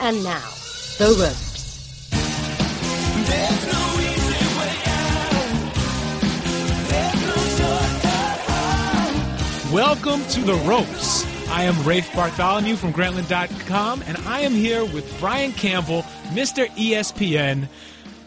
And now, The Ropes. Welcome to The Ropes. I am Rafe Bartholomew from Grantland.com, and I am here with Brian Campbell, Mr. ESPN.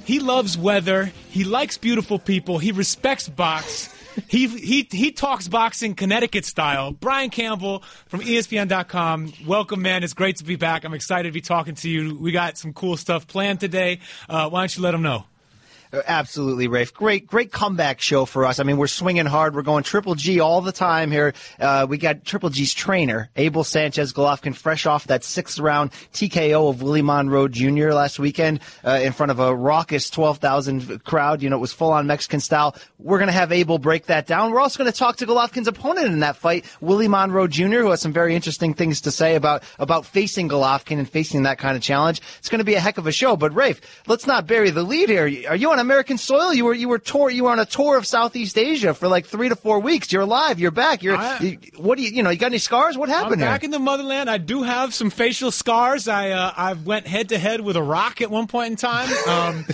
He loves weather. He likes beautiful people. He respects box. He, he, he talks boxing Connecticut style. Brian Campbell from ESPN.com. Welcome, man. It's great to be back. I'm excited to be talking to you. We got some cool stuff planned today. Uh, why don't you let them know? Absolutely, Rafe. Great, great comeback show for us. I mean, we're swinging hard. We're going Triple G all the time here. Uh, we got Triple G's trainer, Abel Sanchez Golovkin, fresh off that sixth round TKO of Willie Monroe Jr. last weekend uh, in front of a raucous 12,000 crowd. You know, it was full on Mexican style. We're going to have Abel break that down. We're also going to talk to Golovkin's opponent in that fight, Willie Monroe Jr., who has some very interesting things to say about, about facing Golovkin and facing that kind of challenge. It's going to be a heck of a show. But Rafe, let's not bury the lead here. Are you on American soil? You were you were tour you were on a tour of Southeast Asia for like three to four weeks. You're alive. You're back. You're I- you, what do you you know? You got any scars? What I'm happened back here? in the motherland. I do have some facial scars. I uh, I went head to head with a rock at one point in time, um,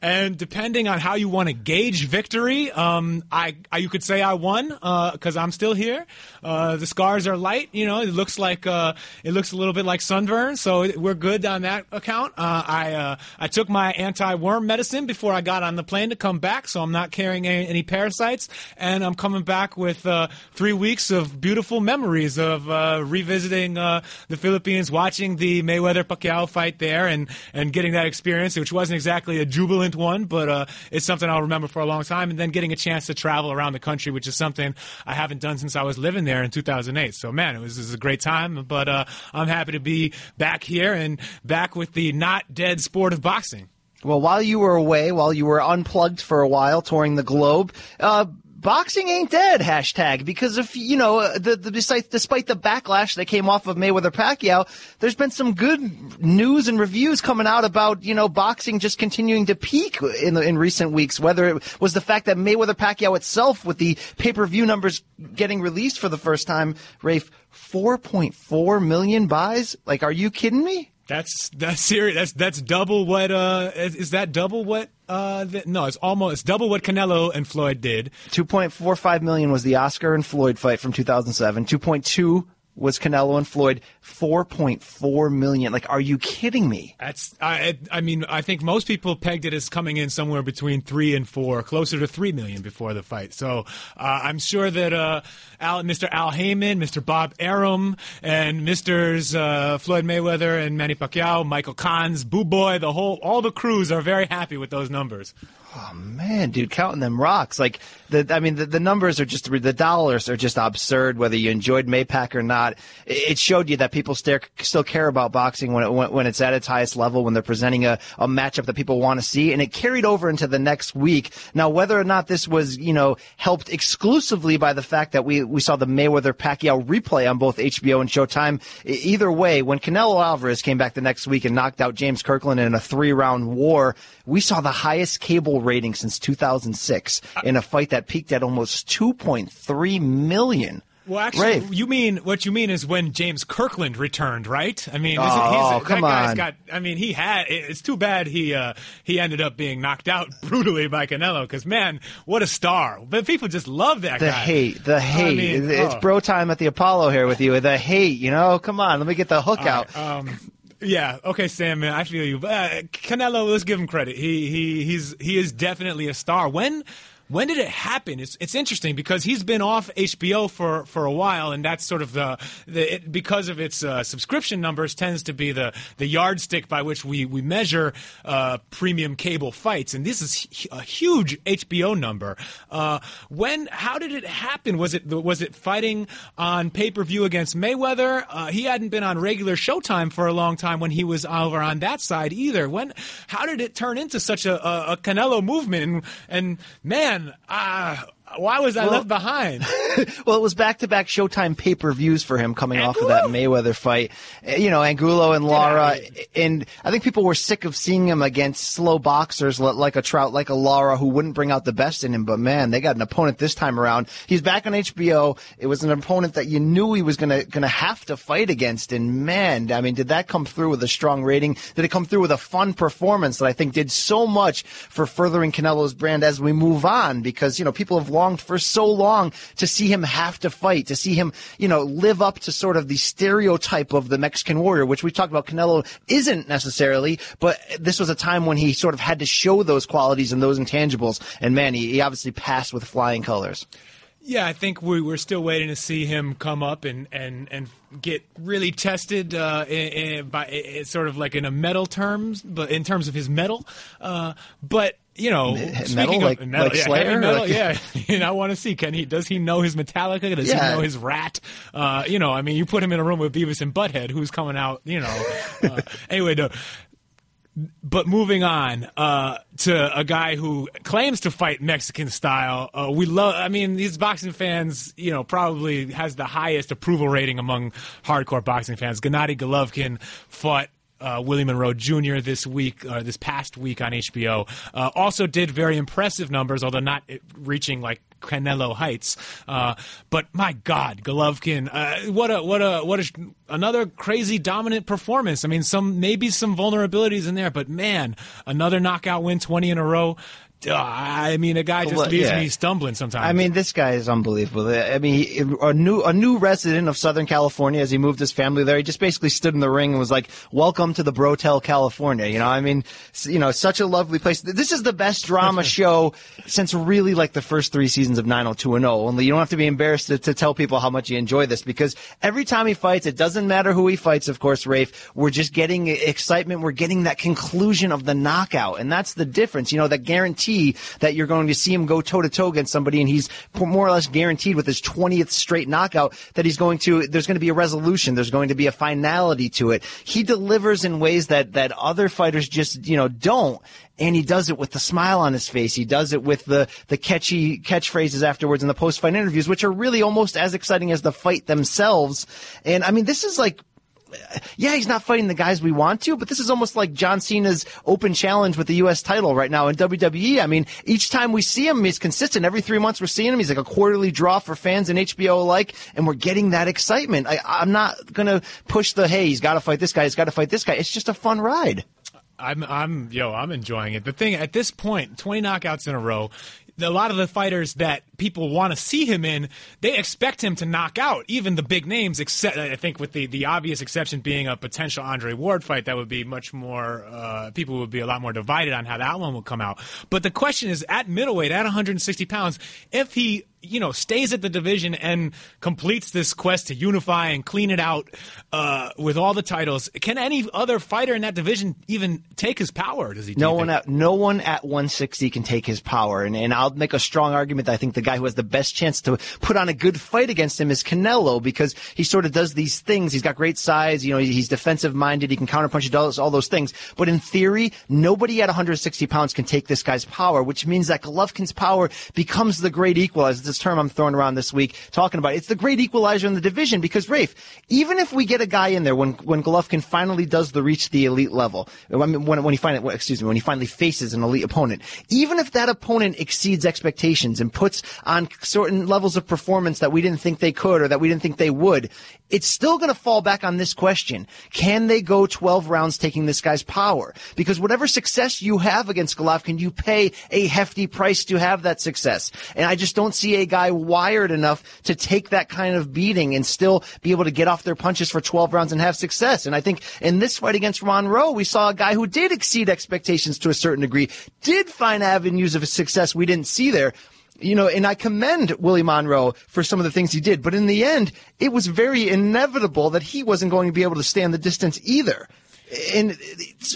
and depending on how you want to gauge victory, um, I, I you could say I won because I'm still here. Uh, the scars are light. You know, it looks like uh, it looks a little bit like sunburn, so we're good on that account. Uh, I uh, I took my anti-worm medicine before I got on the plane to come back, so I'm not carrying any, any parasites, and I'm coming back with uh, three weeks of beautiful memories of uh, revisiting uh, the Philippines, watching the Mayweather Pacquiao fight there, and and getting that experience, which wasn't exactly a jubilant one, but uh, it's something I'll remember for a long time. And then getting a chance to travel around the country, which is something I haven't done since I was living there in 2008. So man, it was, it was a great time. But uh, I'm happy to be back here and back with the not dead sport of boxing. Well, while you were away, while you were unplugged for a while, touring the globe, uh, boxing ain't dead. Hashtag because if you know uh, the, the despite, despite the backlash that came off of Mayweather Pacquiao, there's been some good news and reviews coming out about you know boxing just continuing to peak in the, in recent weeks. Whether it was the fact that Mayweather Pacquiao itself, with the pay per view numbers getting released for the first time, Rafe, 4.4 million buys. Like, are you kidding me? That's that's serious. That's that's double what uh is, is that double what uh the, no it's almost it's double what Canelo and Floyd did. 2.45 million was the Oscar and Floyd fight from 2007. 2.2 was Canelo and Floyd. 4.4 million. Like, are you kidding me? That's I I mean I think most people pegged it as coming in somewhere between three and four, closer to three million before the fight. So uh, I'm sure that uh, Al, Mr. Al Haymon, Mr. Bob Arum, and Misters uh, Floyd Mayweather and Manny Pacquiao, Michael Koncz, Boo Boy, the whole all the crews are very happy with those numbers. Oh man, dude, counting them rocks. Like, the, I mean, the, the numbers are just, the dollars are just absurd, whether you enjoyed Maypac or not. It showed you that people still, still care about boxing when, it, when, it's at its highest level, when they're presenting a, a matchup that people want to see. And it carried over into the next week. Now, whether or not this was, you know, helped exclusively by the fact that we, we saw the Mayweather Pacquiao replay on both HBO and Showtime, either way, when Canelo Alvarez came back the next week and knocked out James Kirkland in a three round war, we saw the highest cable rating since 2006 in a fight that peaked at almost 2.3 million. Well, actually, you mean what you mean is when James Kirkland returned, right? I mean, Oh, he's, come that guy's on. got. I mean, he had. It's too bad he uh, he ended up being knocked out brutally by Canelo because man, what a star! But people just love that The guy. hate, the hate. mean, it's oh. bro time at the Apollo here with you. The hate, you know? Come on, let me get the hook out. Um, yeah. Okay, Sam. Man, I feel you. But uh, Canelo, let's give him credit. He he he's he is definitely a star. When when did it happen? It's it's interesting because he's been off HBO for, for a while, and that's sort of the, the it, because of its uh, subscription numbers tends to be the the yardstick by which we we measure uh, premium cable fights, and this is a huge HBO number. Uh, when how did it happen? Was it was it fighting on pay per view against Mayweather? Uh, he hadn't been on regular Showtime for a long time when he was over on that side either. When how did it turn into such a, a, a Canelo movement? And, and man, uh, Why was I left behind? well, it was back-to-back Showtime pay-per-views for him coming off of that Mayweather fight. Uh, You know, Angulo and Lara, outta and I think people were sick of seeing him against slow boxers like a Trout, like a Lara, who wouldn't bring out the best in him. But man, they got an opponent this time around. He's back on HBO. It was an opponent that you knew he was gonna gonna have to fight against, and man, I mean, did that come through with a strong rating? Did it come through with a fun performance that I think did so much for furthering Canelo's brand as we move on? Because you know, people have longed for so long to see him have to fight, to see him, you know, live up to sort of the stereotype of the Mexican warrior, which we talked about Canelo isn't necessarily, but this was a time when he sort of had to show those qualities and those intangibles. And man, he, he obviously passed with flying colors. Yeah, I think we, we're still waiting to see him come up and, and, and get really tested uh, in, in, by sort of like in a metal terms, but in terms of his metal, Uh, but you know, metal? speaking Like- of metal, like yeah, Slayer? metal, Like- yeah. and I want to see can he does he know his Metallica? Does Yeah. he know his Rat? Uh, you know, I mean, you put him in a room with Beavis and Butthead, who's coming out, you know. Uh, anyway, no. But moving on uh, to a guy who claims to fight Mexican style, uh, we love. I mean, these boxing fans, you know, probably has the highest approval rating among hardcore boxing fans. Gennady Golovkin fought. Uh, Willie Monroe Jr. this week, or this past week on HBO, uh, also did very impressive numbers, although not uh, reaching like Canelo heights. Uh, but my God, Golovkin, uh, what a what a what a another crazy dominant performance. I mean, some maybe some vulnerabilities in there, but man, another knockout win, twenty in a row. I mean, a guy just Well, leaves yeah. me stumbling sometimes. I mean, this guy is unbelievable. I mean, he, a new a new resident of Southern California as he moved his family there. He just basically stood in the ring and was like, "Welcome to the Brotel, California." You know, I mean, you know, such a lovely place. This is the best drama show since really like the first three seasons of 90210. Only you don't have to be embarrassed to, to tell people how much you enjoy this because every time he fights, it doesn't matter who he fights. Of course, Rafe, we're just getting excitement. We're getting that conclusion of the knockout, and that's the difference. You know, that guarantee that you're going to see him go toe to toe against somebody, and he's more or less guaranteed with his 20th straight knockout that he's going to. There's going to be a resolution. There's going to be a finality to it. He delivers in ways that that other fighters just you know don't. And he does it with the smile on his face. He does it with the, the catchy catchphrases afterwards in the post fight interviews, which are really almost as exciting as the fight themselves. And I mean, this is like yeah, he's not fighting the guys we want to, but this is almost like John Cena's open challenge with the U.S. title right now in WWE. I mean, each time we see him, he's consistent. Every three months we're seeing him. He's like a quarterly draw for fans and HBO alike, and we're getting that excitement. I, I'm not gonna push the hey, he's got to fight this guy, he's got to fight this guy. It's just a fun ride. I'm, I'm, yo, I'm enjoying it. The thing at this point, 20 knockouts in a row. A lot of the fighters that people want to see him in, they expect him to knock out even the big names. Except, I think, with the, the obvious exception being a potential Andre Ward fight, that would be much more. Uh, people would be a lot more divided on how that one would come out. But the question is, at middleweight, at 160 pounds, if he you know stays at the division and completes this quest to unify and clean it out uh, with all the titles, can any other fighter in that division even take his power? Does he? No one think? at no one at 160 can take his power, and, and I'll make a strong argument that I think the guy who has the best chance to put on a good fight against him is Canelo because he sort of does these things. He's got great size, you know, he's defensive minded, he can counterpunch, does all those things. But in theory, nobody at 160 pounds can take this guy's power, which means that Golovkin's power becomes the great equalizer. This term I'm throwing around this week talking about. It's the great equalizer in the division because Rafe, even if we get a guy in there when when Golovkin finally does the reach the elite level, mean, when when he finally excuse me when he finally faces an elite opponent, even if that opponent exceeds expectations and puts on certain levels of performance that we didn't think they could or that we didn't think they would, it's still going to fall back on this question: Can they go 12 rounds taking this guy's power? Because whatever success you have against Golovkin, you pay a hefty price to have that success, and I just don't see a guy wired enough to take that kind of beating and still be able to get off their punches for 12 rounds and have success. And I think in this fight against Monroe, we saw a guy who did exceed expectations to a certain degree, did find avenues of success we didn't see there. You know, and I commend Willie Monroe for some of the things he did, but in the end, it was very inevitable that he wasn't going to be able to stand the distance either. And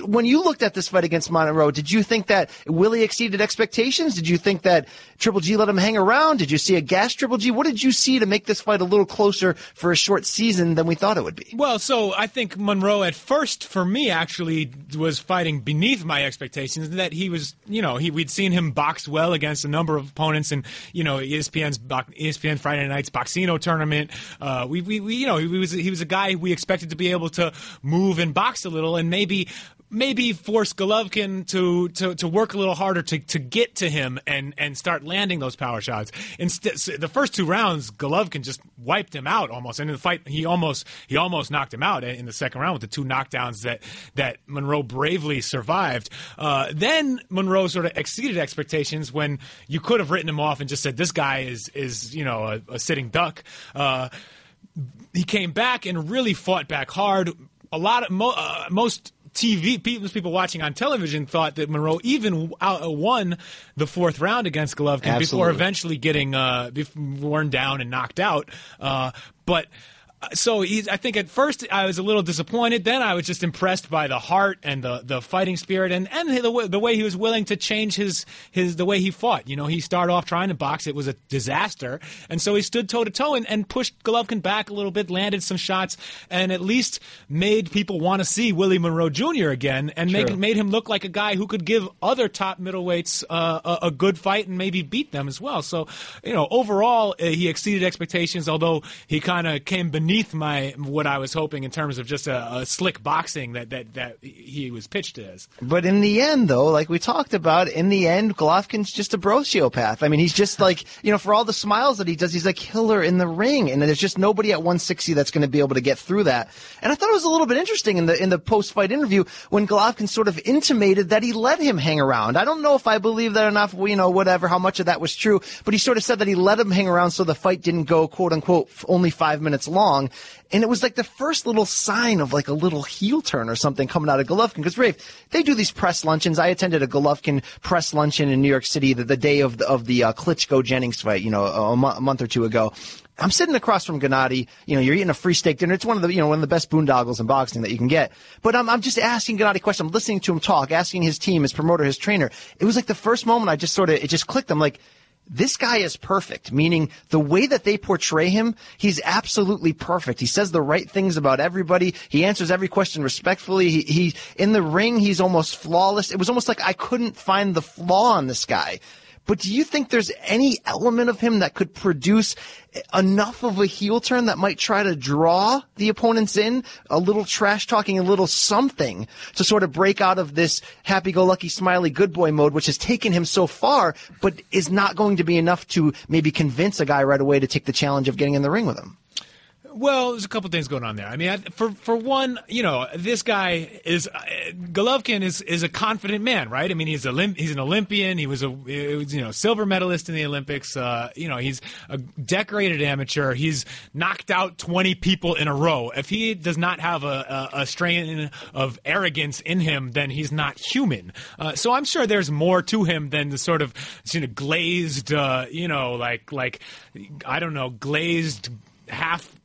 when you looked at this fight against Monroe, did you think that Willie exceeded expectations? Did you think that Triple G let him hang around? Did you see a gas Triple G? What did you see to make this fight a little closer for a short season than we thought it would be? Well, so I think Monroe at first, for me, actually was fighting beneath my expectations. That he was, you know, he we'd seen him box well against a number of opponents, and you know, ESPN's ESPN Friday Night's Boxcino tournament. Uh, we, we, we, you know, he was he was a guy we expected to be able to move and box a little, and maybe maybe force Golovkin to, to, to work a little harder to, to get to him and, and start landing those power shots. Instead, the first two rounds, Golovkin just wiped him out almost. And in the fight, he almost he almost knocked him out in the second round with the two knockdowns that that Monroe bravely survived. Uh, then Monroe sort of exceeded expectations when you could have written him off and just said this guy is is you know a, a sitting duck. Uh, he came back and really fought back hard. A lot of mo- uh, most TV people, people watching on television thought that Monroe even out, uh, won the fourth round against Golovkin Absolutely. before eventually getting uh, worn down and knocked out. Uh, but so he's, I think at first I was a little disappointed. Then I was just impressed by the heart and the, the fighting spirit and, and the, the way he was willing to change his, his the way he fought. You know, he started off trying to box. It was a disaster. And so he stood toe to toe and, and pushed Golovkin back a little bit, landed some shots, and at least made people want to see Willie Monroe Jr. again and make, made him look like a guy who could give other top middleweights uh, a, a, good fight and maybe beat them as well. So, you know, overall, uh, he exceeded expectations, although he kind of came beneath beneath my what I was hoping in terms of just a, a, slick boxing that, that that he was pitched as. But in the end, though, like we talked about, in the end, Golovkin's just a brociopath. I mean, he's just like you know, for all the smiles that he does, he's a killer in the ring, and there's just nobody at 160 that's going to be able to get through that. And I thought it was a little bit interesting in the in the post fight interview when Golovkin sort of intimated that he let him hang around. I don't know if I believe that enough, you know, whatever, how much of that was true, but he sort of said that he let him hang around so the fight didn't go quote unquote only five minutes long long. And it was like the first little sign of like a little heel turn or something coming out of Golovkin. Because Rafe, they do these press luncheons. I attended a Golovkin press luncheon in New York City the, the day of the, of the uh, Klitschko Jennings fight, you know, a, month or two ago. I'm sitting across from Gennady. You know, you're eating a free steak dinner. It's one of the, you know, one of the best boondoggles in boxing that you can get. But I'm, I'm just asking Gennady questions. I'm listening to him talk, asking his team, his promoter, his trainer. It was like the first moment I just sort of, it just clicked. I'm like, this guy is perfect, meaning the way that they portray him, he's absolutely perfect. He says the right things about everybody. He answers every question respectfully. He, he in the ring, he's almost flawless. It was almost like I couldn't find the flaw in this guy. But do you think there's any element of him that could produce enough of a heel turn that might try to draw the opponents in? A little trash talking, a little something to sort of break out of this happy go lucky, smiley good boy mode, which has taken him so far, but is not going to be enough to maybe convince a guy right away to take the challenge of getting in the ring with him. Well, there's a couple things going on there. I mean, for for one, you know, this guy is uh, Golovkin is is a confident man, right? I mean, he's a he's an Olympian. He was a you know silver medalist in the Olympics. Uh, you know, he's a decorated amateur. He's knocked out 20 people in a row. If he does not have a, a, a strain of arrogance in him, then he's not human. Uh, so I'm sure there's more to him than the sort of you know glazed, uh, you know, like like I don't know, glazed half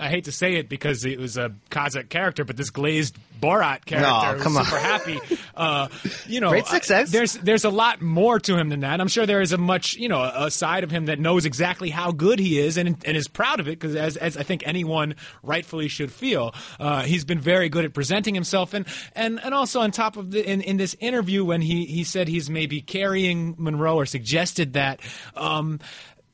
I hate to say it because it was a Kazakh character, but this glazed Borat character oh, come super happy. Uh, you know, Great success. there's there's a lot more to him than that. I'm sure there is a much you know a side of him that knows exactly how good he is and and is proud of it because as as I think anyone rightfully should feel, uh, he's been very good at presenting himself and and and also on top of the in in this interview when he he said he's maybe carrying Monroe or suggested that. Um,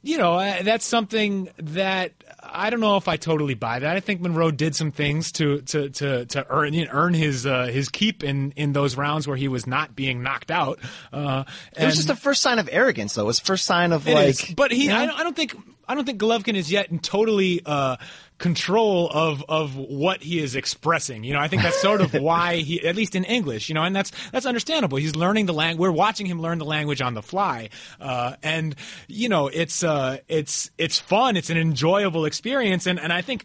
you know, uh, that's something that I don't know if I totally buy that. I think Monroe did some things to to to, to earn earn his uh, his keep in, in those rounds where he was not being knocked out. Uh, it was just the first sign of arrogance, though. It was first sign of like. Is. But he, I, don't, I don't think I don't think Golovkin is yet in totally uh, control of of what he is expressing. You know, I think that's sort of why he, at least in English, you know, and that's that's understandable. He's learning the language. We're watching him learn the language on the fly, uh, and you know, it's uh, it's it's fun. It's an enjoyable experience, and and I think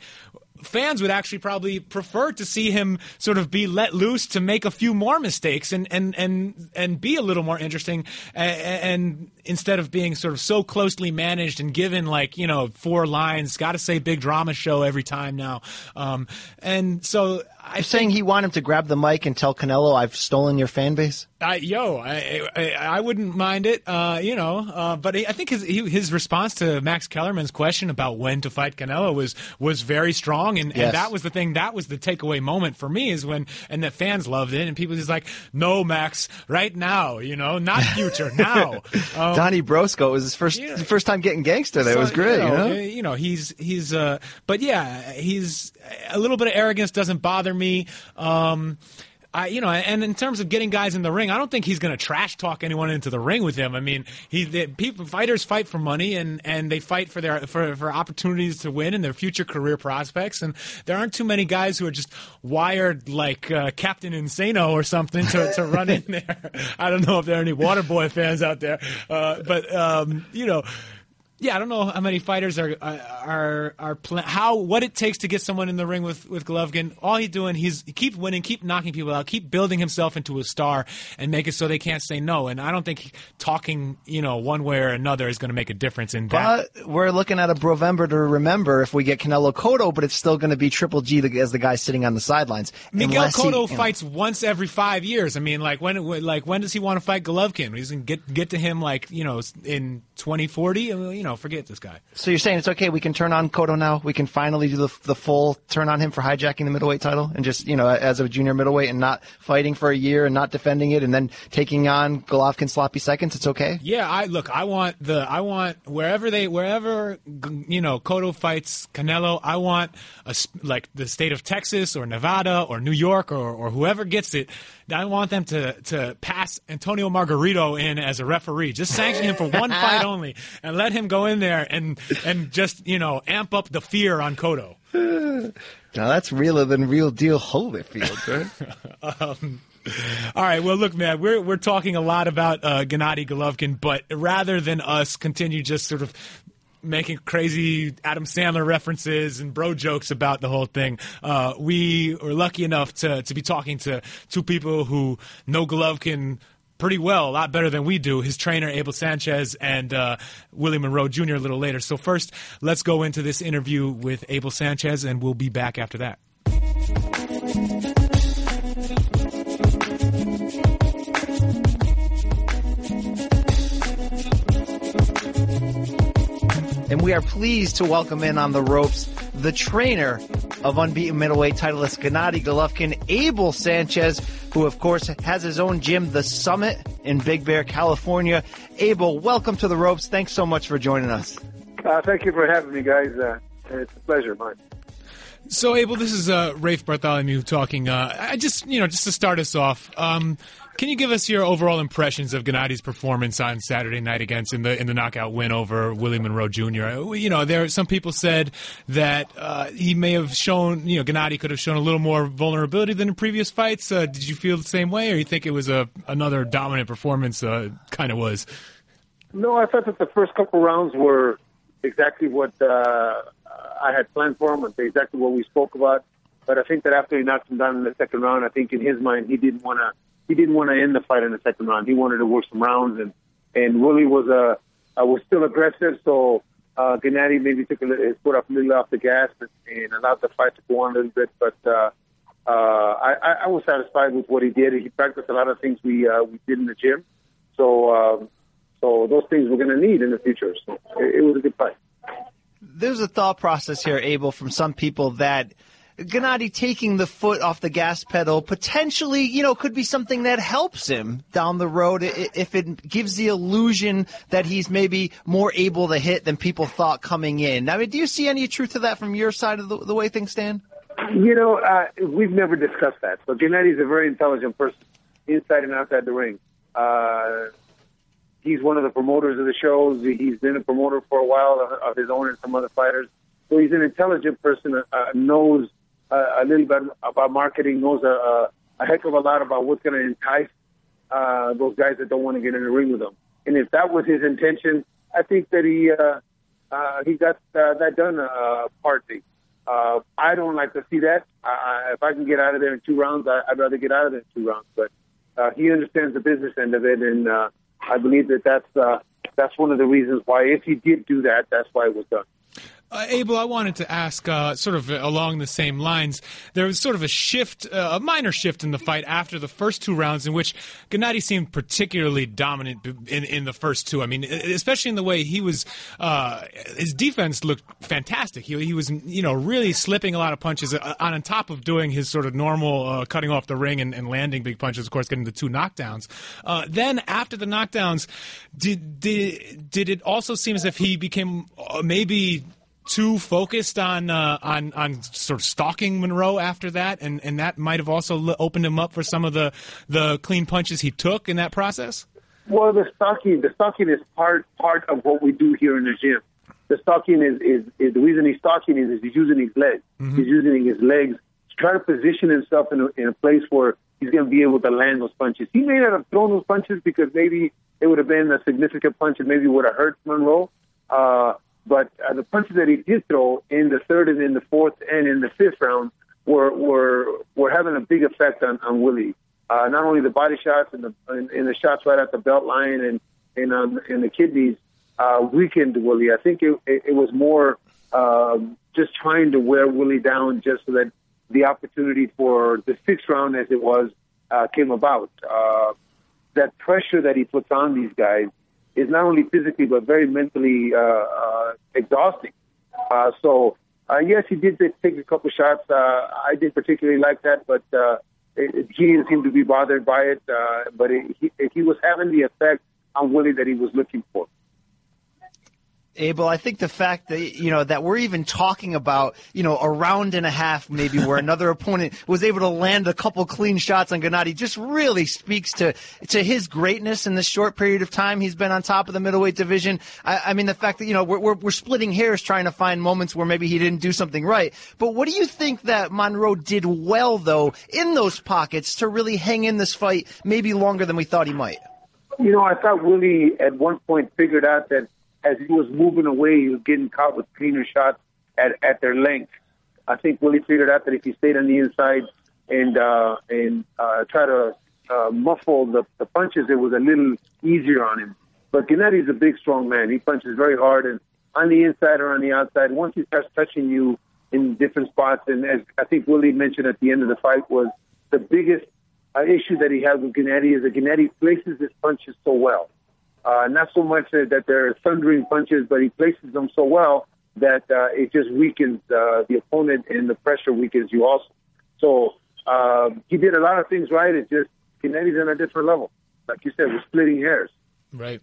fans would actually probably prefer to see him sort of be let loose to make a few more mistakes and and and and be a little more interesting and, and instead of being sort of so closely managed and given like you know four lines got to say big drama show every time now um, and so I You're saying he wanted him to grab the mic and tell Canelo, "I've stolen your fan base." I, yo, I, I, I wouldn't mind it, uh, you know. Uh, but I think his he, his response to Max Kellerman's question about when to fight Canelo was was very strong, and, Yes. and that was the thing. That was the takeaway moment for me is when and the fans loved it, and people just like, no, Max, right now, you know, not future, now. Um, Donnie Brosco it was his first Yeah. first time getting gangster. There it was great. You know, you know? you know, he's he's uh, but yeah, he's a little bit of arrogance doesn't bother me. Um, I, you know, and in terms of getting guys in the ring, I don't think he's going to trash talk anyone into the ring with him. I mean, he the, people fighters fight for money and, and they fight for their for, for opportunities to win and their future career prospects. And there aren't too many guys who are just wired like uh, Captain Insano or something to, to run in there. I don't know if there are any Waterboy fans out there, uh, but um, you know. Yeah, I don't know how many fighters are uh, are are pla- how what it takes to get someone in the ring with with Golovkin. All he's doing, he's he keep winning, keep knocking people out, keep building himself into a star, and make it so they can't say no. And I don't think talking, you know, one way or another is going to make a difference in that. But we're looking at a Brovember to remember if we get Canelo Cotto, but it's still going to be Triple G as the guy sitting on the sidelines. Miguel Unless he- Cotto you know. fights once every five years. I mean, like when, like when does he want to fight Golovkin? He's gonna get get to him like you know in 2040. You know, forget this guy. So you're saying it's okay? We can turn on Cotto now. We can finally do the the full turn on him for hijacking the middleweight title and just you know as a junior middleweight and not fighting for a year and not defending it and then taking on Golovkin sloppy seconds. It's okay. Yeah, I look. I want the. I want wherever they, wherever you know, Cotto fights Canelo. I want a like the state of Texas or Nevada or New York or, or whoever gets it. I want them to to pass Antonio Margarito in as a referee. Just sanction him for one fight only, and let him go in there and and just you know amp up the fear on Cotto. Now that's realer than real deal Holyfield, right? All right. Well, look, man, we're we're talking a lot about uh, Gennady Golovkin, but rather than us continue just sort of making crazy Adam Sandler references and bro jokes about the whole thing, uh, we were lucky enough to to be talking to two people who know Golovkin. Pretty well, a lot better than we do. His trainer, Abel Sanchez, and uh, Willie Monroe Jr. a little later. So, first, let's go into this interview with Abel Sanchez, and we'll be back after that. And we are pleased to welcome in on the ropes the trainer of unbeaten middleweight titleist Gennady Golovkin, Abel Sanchez, who of course has his own gym, The Summit in Big Bear, California. Abel, welcome to the ropes. Thanks so much for joining us. Uh, thank you for having me, guys. Uh, it's a pleasure, mine. So, Abel, this is uh, Rafe Bartholomew talking. Uh, I just, you know, just to start us off, um, can you give us your overall impressions of Gennady's performance on Saturday night against in the in the knockout win over Willie Monroe Jr.? Uh, You know, there some people said that uh, he may have shown, you know, Gennady could have shown a little more vulnerability than in previous fights. Uh, did you feel the same way, or you think it was a another dominant performance? Uh, kind of was. No, I thought that the first couple rounds were exactly what uh, I had planned for him, exactly what we spoke about. But I think that after he knocked him down in the second round, I think in his mind he didn't want to he didn't want to end the fight in the second round. He wanted to work some rounds, and and Willie was uh, uh was still aggressive. So uh, Gennady maybe took a little, his foot up a little off the gas and, and allowed the fight to go on a little bit. But uh, uh, I, I I was satisfied with what he did. He practiced a lot of things we uh, we did in the gym. So um, so those things we're going to need in the future. So it, it was a good fight. There's a thought process here, Abel, from some people that Gennady taking the foot off the gas pedal potentially, you know, could be something that helps him down the road if it gives the illusion that he's maybe more able to hit than people thought coming in. I mean, do you see any truth to that from your side of the, the way things stand? You know, uh, we've never discussed that. So Gennady's a very intelligent person, inside and outside the ring. Uh, he's one of the promoters of the shows. He's been a promoter for a while of, of his own and some other fighters. So he's an intelligent person. Uh, knows a little bit about marketing. Knows a, a, heck of a lot about what's going to entice uh, those guys that don't want to get in the ring with him. And if that was his intention, I think that he uh, uh, he got uh, that done uh, partly. Uh, I don't like to see that. I- if I can get out of there in two rounds, I, I'd rather get out of there in two rounds. But uh, he understands the business end of it, and uh, I believe that that's uh, that's one of the reasons why, if he did do that, that's why it was done. Uh, Abel, I wanted to ask, uh, sort of along the same lines. There was sort of a shift, uh, a minor shift in the fight after the first two rounds, in which Gennady seemed particularly dominant in, in the first two. I mean, especially in the way he was, uh, his defense looked fantastic. He, he was, you know, really slipping a lot of punches uh, on, top of doing his sort of normal uh, cutting off the ring and, and, landing big punches. Of course, getting the two knockdowns. then after the knockdowns, did did did it also seem as if he became maybe too focused on uh, on on sort of stalking Monroe after that, and and that might have also opened him up for some of the the clean punches he took in that process. Well, the stalking the stalking is part part of what we do here in the gym. The stalking is is, is the reason he's stalking is, is he's using his legs. Mm-hmm. He's using his legs to try to position himself in a, in a place where he's going to be able to land those punches. He may not have thrown those punches because maybe it would have been a significant punch and maybe would have hurt Monroe. Uh, but uh, the punches that he did throw in the third and in the fourth and in the fifth round were were were having a big effect on on Willie. Uh, not only the body shots and the and, and the shots right at the belt line and and on in the kidneys uh, weakened Willie. I think it it, it was more um, just trying to wear Willie down just so that the opportunity for the sixth round, as it was, uh, came about. Uh, that pressure that he puts on these guys is not only physically but very mentally uh, uh, exhausting. Uh, so yes, he did take a couple shots. Uh, I didn't particularly like that, but uh, it, he didn't seem to be bothered by it. Uh, but it, he, he was having the effect on Willie that he was looking for. Abel, I think the fact that you know that we're even talking about you know a round and a half maybe where another opponent was able to land a couple clean shots on Gennady just really speaks to to his greatness in this short period of time he's been on top of the middleweight division. I, I mean the fact that you know we're, we're, we're splitting hairs trying to find moments where maybe he didn't do something right. But what do you think that Monroe did well though in those pockets to really hang in this fight maybe longer than we thought he might? You know, I thought Willie at one point figured out that as he was moving away, he was getting caught with cleaner shots at, at their length. I think Willie figured out that if he stayed on the inside and uh, and uh, try to uh, muffle the, the punches, it was a little easier on him. But Gennady's a big, strong man. He punches very hard, and on the inside or on the outside, once he starts touching you in different spots, and as I think Willie mentioned at the end of the fight, was the biggest uh, issue that he has with Gennady is that Gennady places his punches so well. Uh, not so much that they're thundering punches, but he places them so well that uh, it just weakens uh, the opponent and the pressure weakens you also. So uh, he did a lot of things right. It just Gennady's on a different level. Like you said, we're splitting hairs. Right.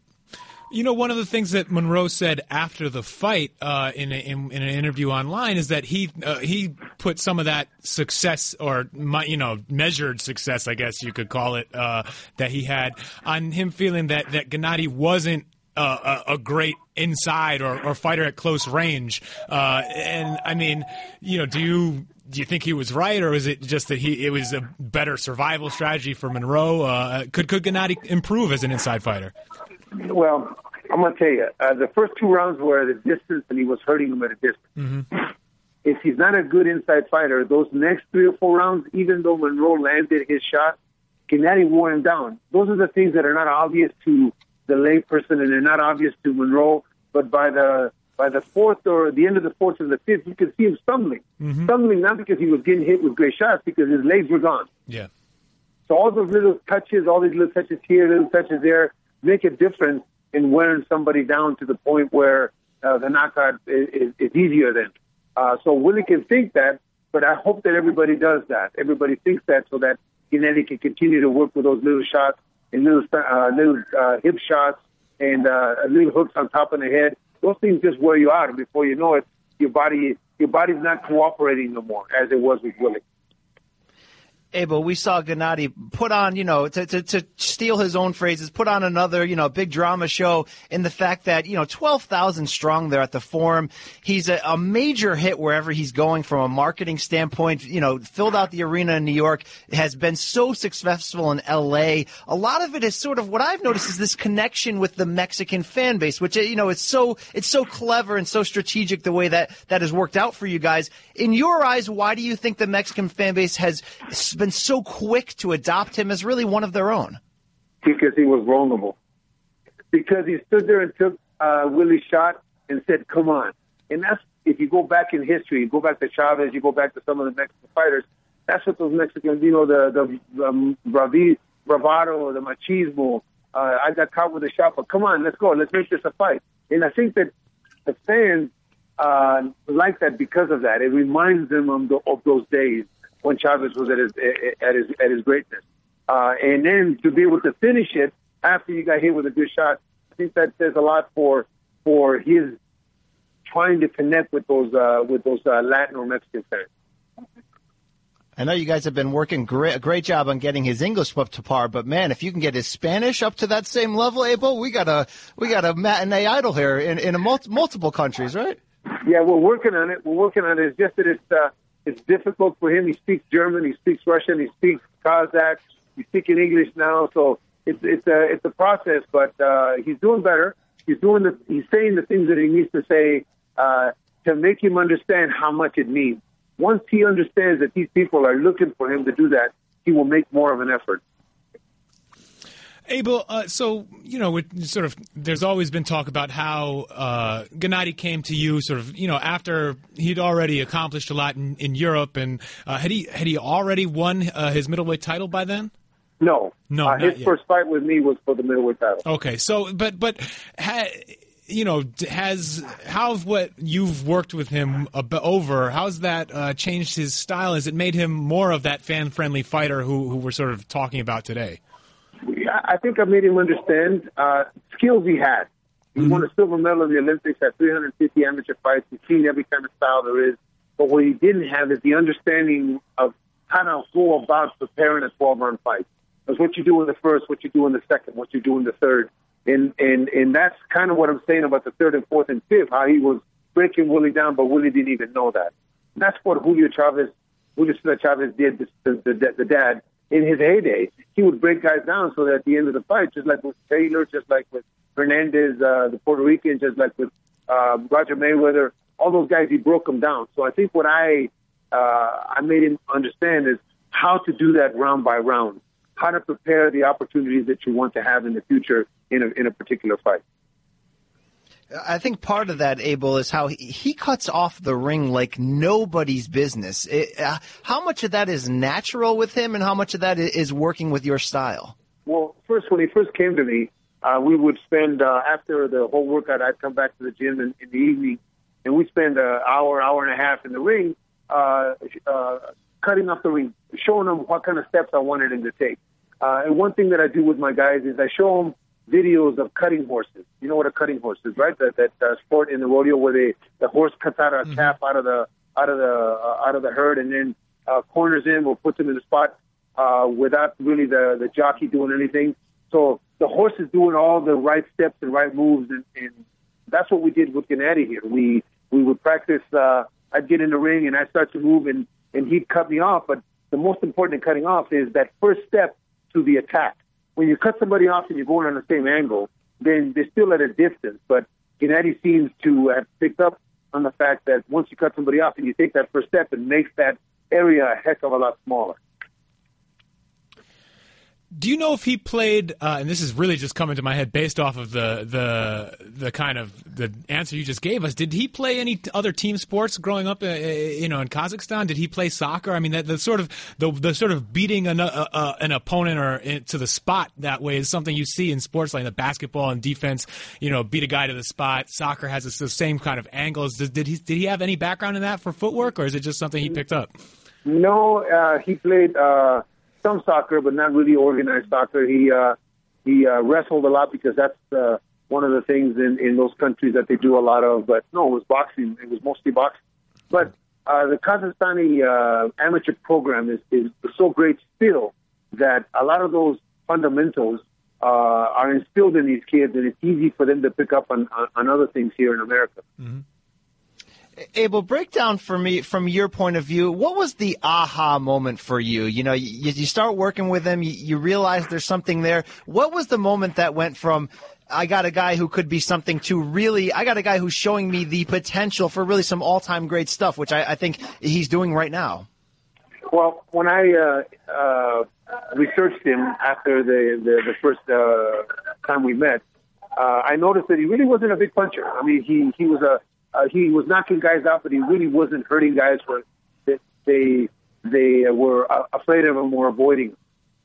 You know, one of the things that Monroe said after the fight uh, in, a, in, in an interview online is that he uh, he put some of that success or you know measured success, I guess you could call it, uh, that he had on him feeling that that Gennady wasn't a, a, great inside or, or, fighter at close range. Uh, and I mean, you know, do you do you think he was right, or is it just that he it was a better survival strategy for Monroe? Uh, could could Gennady improve as an inside fighter? Well, I'm going to tell you, uh, the first two rounds were at a distance, and he was hurting him at a distance. Mm-hmm. If he's not a good inside fighter, those next three or four rounds, even though Monroe landed his shot, Gennady wore him down. Those are the things that are not obvious to the layperson, and they're not obvious to Monroe. But by the by the fourth or the end of the fourth or the fifth, you could see him stumbling, mm-hmm. stumbling not because he was getting hit with great shots, because his legs were gone. Yeah. So all those little touches, all these little touches here, little touches there, make a difference in wearing somebody down to the point where uh, the knockout is, is, is easier then. Uh, so Willie can think that, but I hope that everybody does that. Everybody thinks that so that Gennady can continue to work with those little shots and little uh, little uh, hip shots and uh, little hooks on top of the head. Those things just wear you out, before you know it, your body your body's not cooperating no more as it was with Willie. Abel, we saw Gennady put on, you know, to, to, to steal his own phrases, put on another, you know, big drama show in the fact that, you know, 12,000 strong there at the Forum. He's a, a, major hit wherever he's going from a marketing standpoint, you know, filled out the arena in New York, has been so successful in LA. A lot of it is sort of what I've noticed is this connection with the Mexican fan base, which, you know, it's so, it's so clever and so strategic the way that that has worked out for you guys. In your eyes, why do you think the Mexican fan base has been so quick to adopt him as really one of their own? Because he was vulnerable. Because he stood there and took uh, Willie's shot and said, "Come on." And that's if you go back in history, you go back to Chavez, you go back to some of the Mexican fighters. That's what those Mexicans, you know, the the, the bravi, bravado, the machismo. Uh, I got caught with a shot, but come on, let's go, let's make this a fight. And I think that the fans uh, like that because of that. It reminds them of, the, of those days when Chavez was at his at his at his greatness. Uh, and then to be able to finish it after you got hit with a good shot, I think that says a lot for for his trying to connect with those uh, with those uh, Latin or Mexican fans. I know you guys have been working great, a great job on getting his English up to par, but man, if you can get his Spanish up to that same level, Abel, we got a we got a matinee idol here in in mul- multiple countries, right? Yeah, we're working on it. We're working on it. It's just that it's uh, it's difficult for him. He speaks German, he speaks Russian, he speaks Kazakh, he's speaking English now, so it's it's a it's a process. But uh, he's doing better. He's doing the he's saying the things that he needs to say uh, to make him understand how much it means. Once he understands that these people are looking for him to do that, he will make more of an effort. Abel, uh, so you know, it sort of, there's always been talk about how uh, Gennady came to you, sort of, you know, after he'd already accomplished a lot in, in Europe, and uh, had he had he already won uh, his middleweight title by then? No, No, Uh, his yet. first fight with me was for the middleweight title. Okay, so but but ha, you know has how what you've worked with him over how's that uh, changed his style? Has it made him more of that fan friendly fighter who who we're sort of talking about today? I I think I made him understand uh, skills he had. He won a silver medal in the Olympics, had 350 amateur fights. He's seen every kind of style there is. But what he didn't have is the understanding of how to go about preparing a 12 round fight. It's what you do in the first, what you do in the second, what you do in the third. And, and, and that's kind of what I'm saying about the third and fourth and fifth, how he was breaking Willie down, but Willie didn't even know that. And that's what Julio Chavez, Julio Chavez did, the, the, the, the dad, in his heyday. He would break guys down so that at the end of the fight, just like with Taylor, just like with Hernandez, uh, the Puerto Rican, just like with uh, Roger Mayweather, all those guys, he broke them down. So I think what I uh, I made him understand is how to do that round by round, how to prepare the opportunities that you want to have in the future in a in a particular fight. I think part of that, Abel, is how he, he cuts off the ring like nobody's business. It, uh, how much of that is natural with him, and how much of that is working with your style? Well, first when he first came to me, uh, we would spend uh, after the whole workout. I'd come back to the gym in, in the evening, and we'd spend an hour, hour and a half in the ring, uh, uh, cutting off the ring, showing them what kind of steps I wanted him to take. Uh, and one thing that I do with my guys is I show them videos of cutting horses. You know what a cutting horse is, right? That that uh, sport in the rodeo where they the horse cuts out a calf out of the out of the uh, out of the herd and then uh, corners in or puts him in the spot uh, without really the the jockey doing anything. So the horse is doing all the right steps and right moves, and, and that's what we did with Gennady here. We we would practice. Uh, I'd get in the ring and I'd start to move, and and he'd cut me off. But the most important in cutting off is that first step to the attack. When you cut somebody off and you're going on the same angle, then they're still at a distance. But Gennady seems to have picked up on the fact that once you cut somebody off and you take that first step, it makes that area a heck of a lot smaller. Do you know if he played? Uh, and this is really just coming to my head based off of the the the kind of the answer you just gave us. Did he play any other team sports growing up? Uh, uh, you know, in Kazakhstan, did he play soccer? I mean, that the sort of the the sort of beating an, uh, uh, an opponent or in, to the spot that way is something you see in sports like the basketball and defense. You know, beat a guy to the spot. Soccer has the same kind of angles. Did, did he did he have any background in that for footwork, or is it just something he picked up? No, uh, he played some soccer, but not really organized soccer. He uh, he uh, wrestled a lot because that's uh, one of the things in, in those countries that they do a lot of. But no, it was boxing. It was mostly boxing. But uh, the Kazakhstani uh, amateur program is, is so great still that a lot of those fundamentals uh, are instilled in these kids, and it's easy for them to pick up on, on, on other things here in America. Abel, break down for me from your point of view. What was the aha moment for you? You know, you, you start working with him, you, you realize there's something there. What was the moment that went from I got a guy who could be something to really I got a guy who's showing me the potential for really some all time great stuff, which I, I think he's doing right now. Well, when I uh, uh, researched him after the the, the first uh, time we met, uh, I noticed that he really wasn't a big puncher. I mean, he he was a uh, he was knocking guys out, but he really wasn't hurting guys where that they they were uh, afraid of him or avoiding.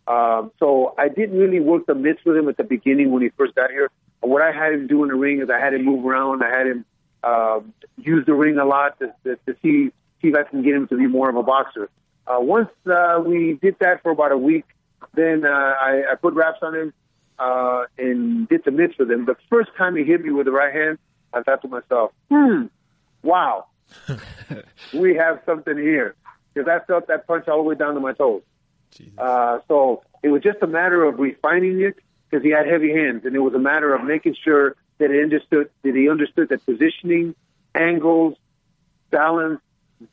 Um, so I didn't really work the mitts with him at the beginning when he first got here. What I had him do in the ring is I had him move around. I had him uh, use the ring a lot to, to, to see see if I can get him to be more of a boxer. Uh, once uh, we did that for about a week, then uh, I, I put wraps on him uh, and did the mitts with him. The first time he hit me with the right hand, I thought to myself, hmm, wow, we have something here. Because I felt that punch all the way down to my toes. Uh, so it was just a matter of refining it because he had heavy hands, and it was a matter of making sure that he understood that he understood that positioning, angles, balance,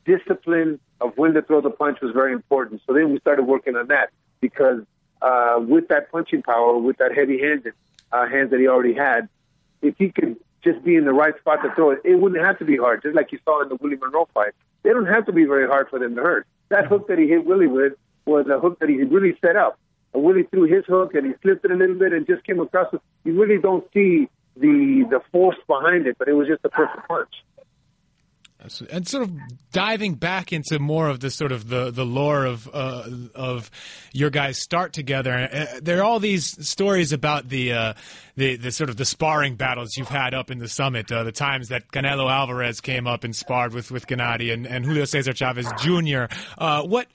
discipline of when to throw the punch was very important. So then we started working on that because uh, with that punching power, with that heavy handed uh, hands that he already had, if he could just be in the right spot to throw it, it wouldn't have to be hard. Just like you saw in the Willie Monroe fight, they don't have to be very hard for them to hurt. That hook that he hit Willie with was a hook that he really set up. And Willie threw his hook and he slipped it a little bit and just came across it. You really don't see the the force behind it, but it was just a perfect punch and sort of diving back into more of the sort of the the lore of uh, of your guys' start together. Uh, there are all these stories about the uh, the the sort of the sparring battles you've had up in the summit. Uh, the times that Canelo Alvarez came up and sparred with with Gennady and, and Julio Cesar Chavez Jr. Uh, what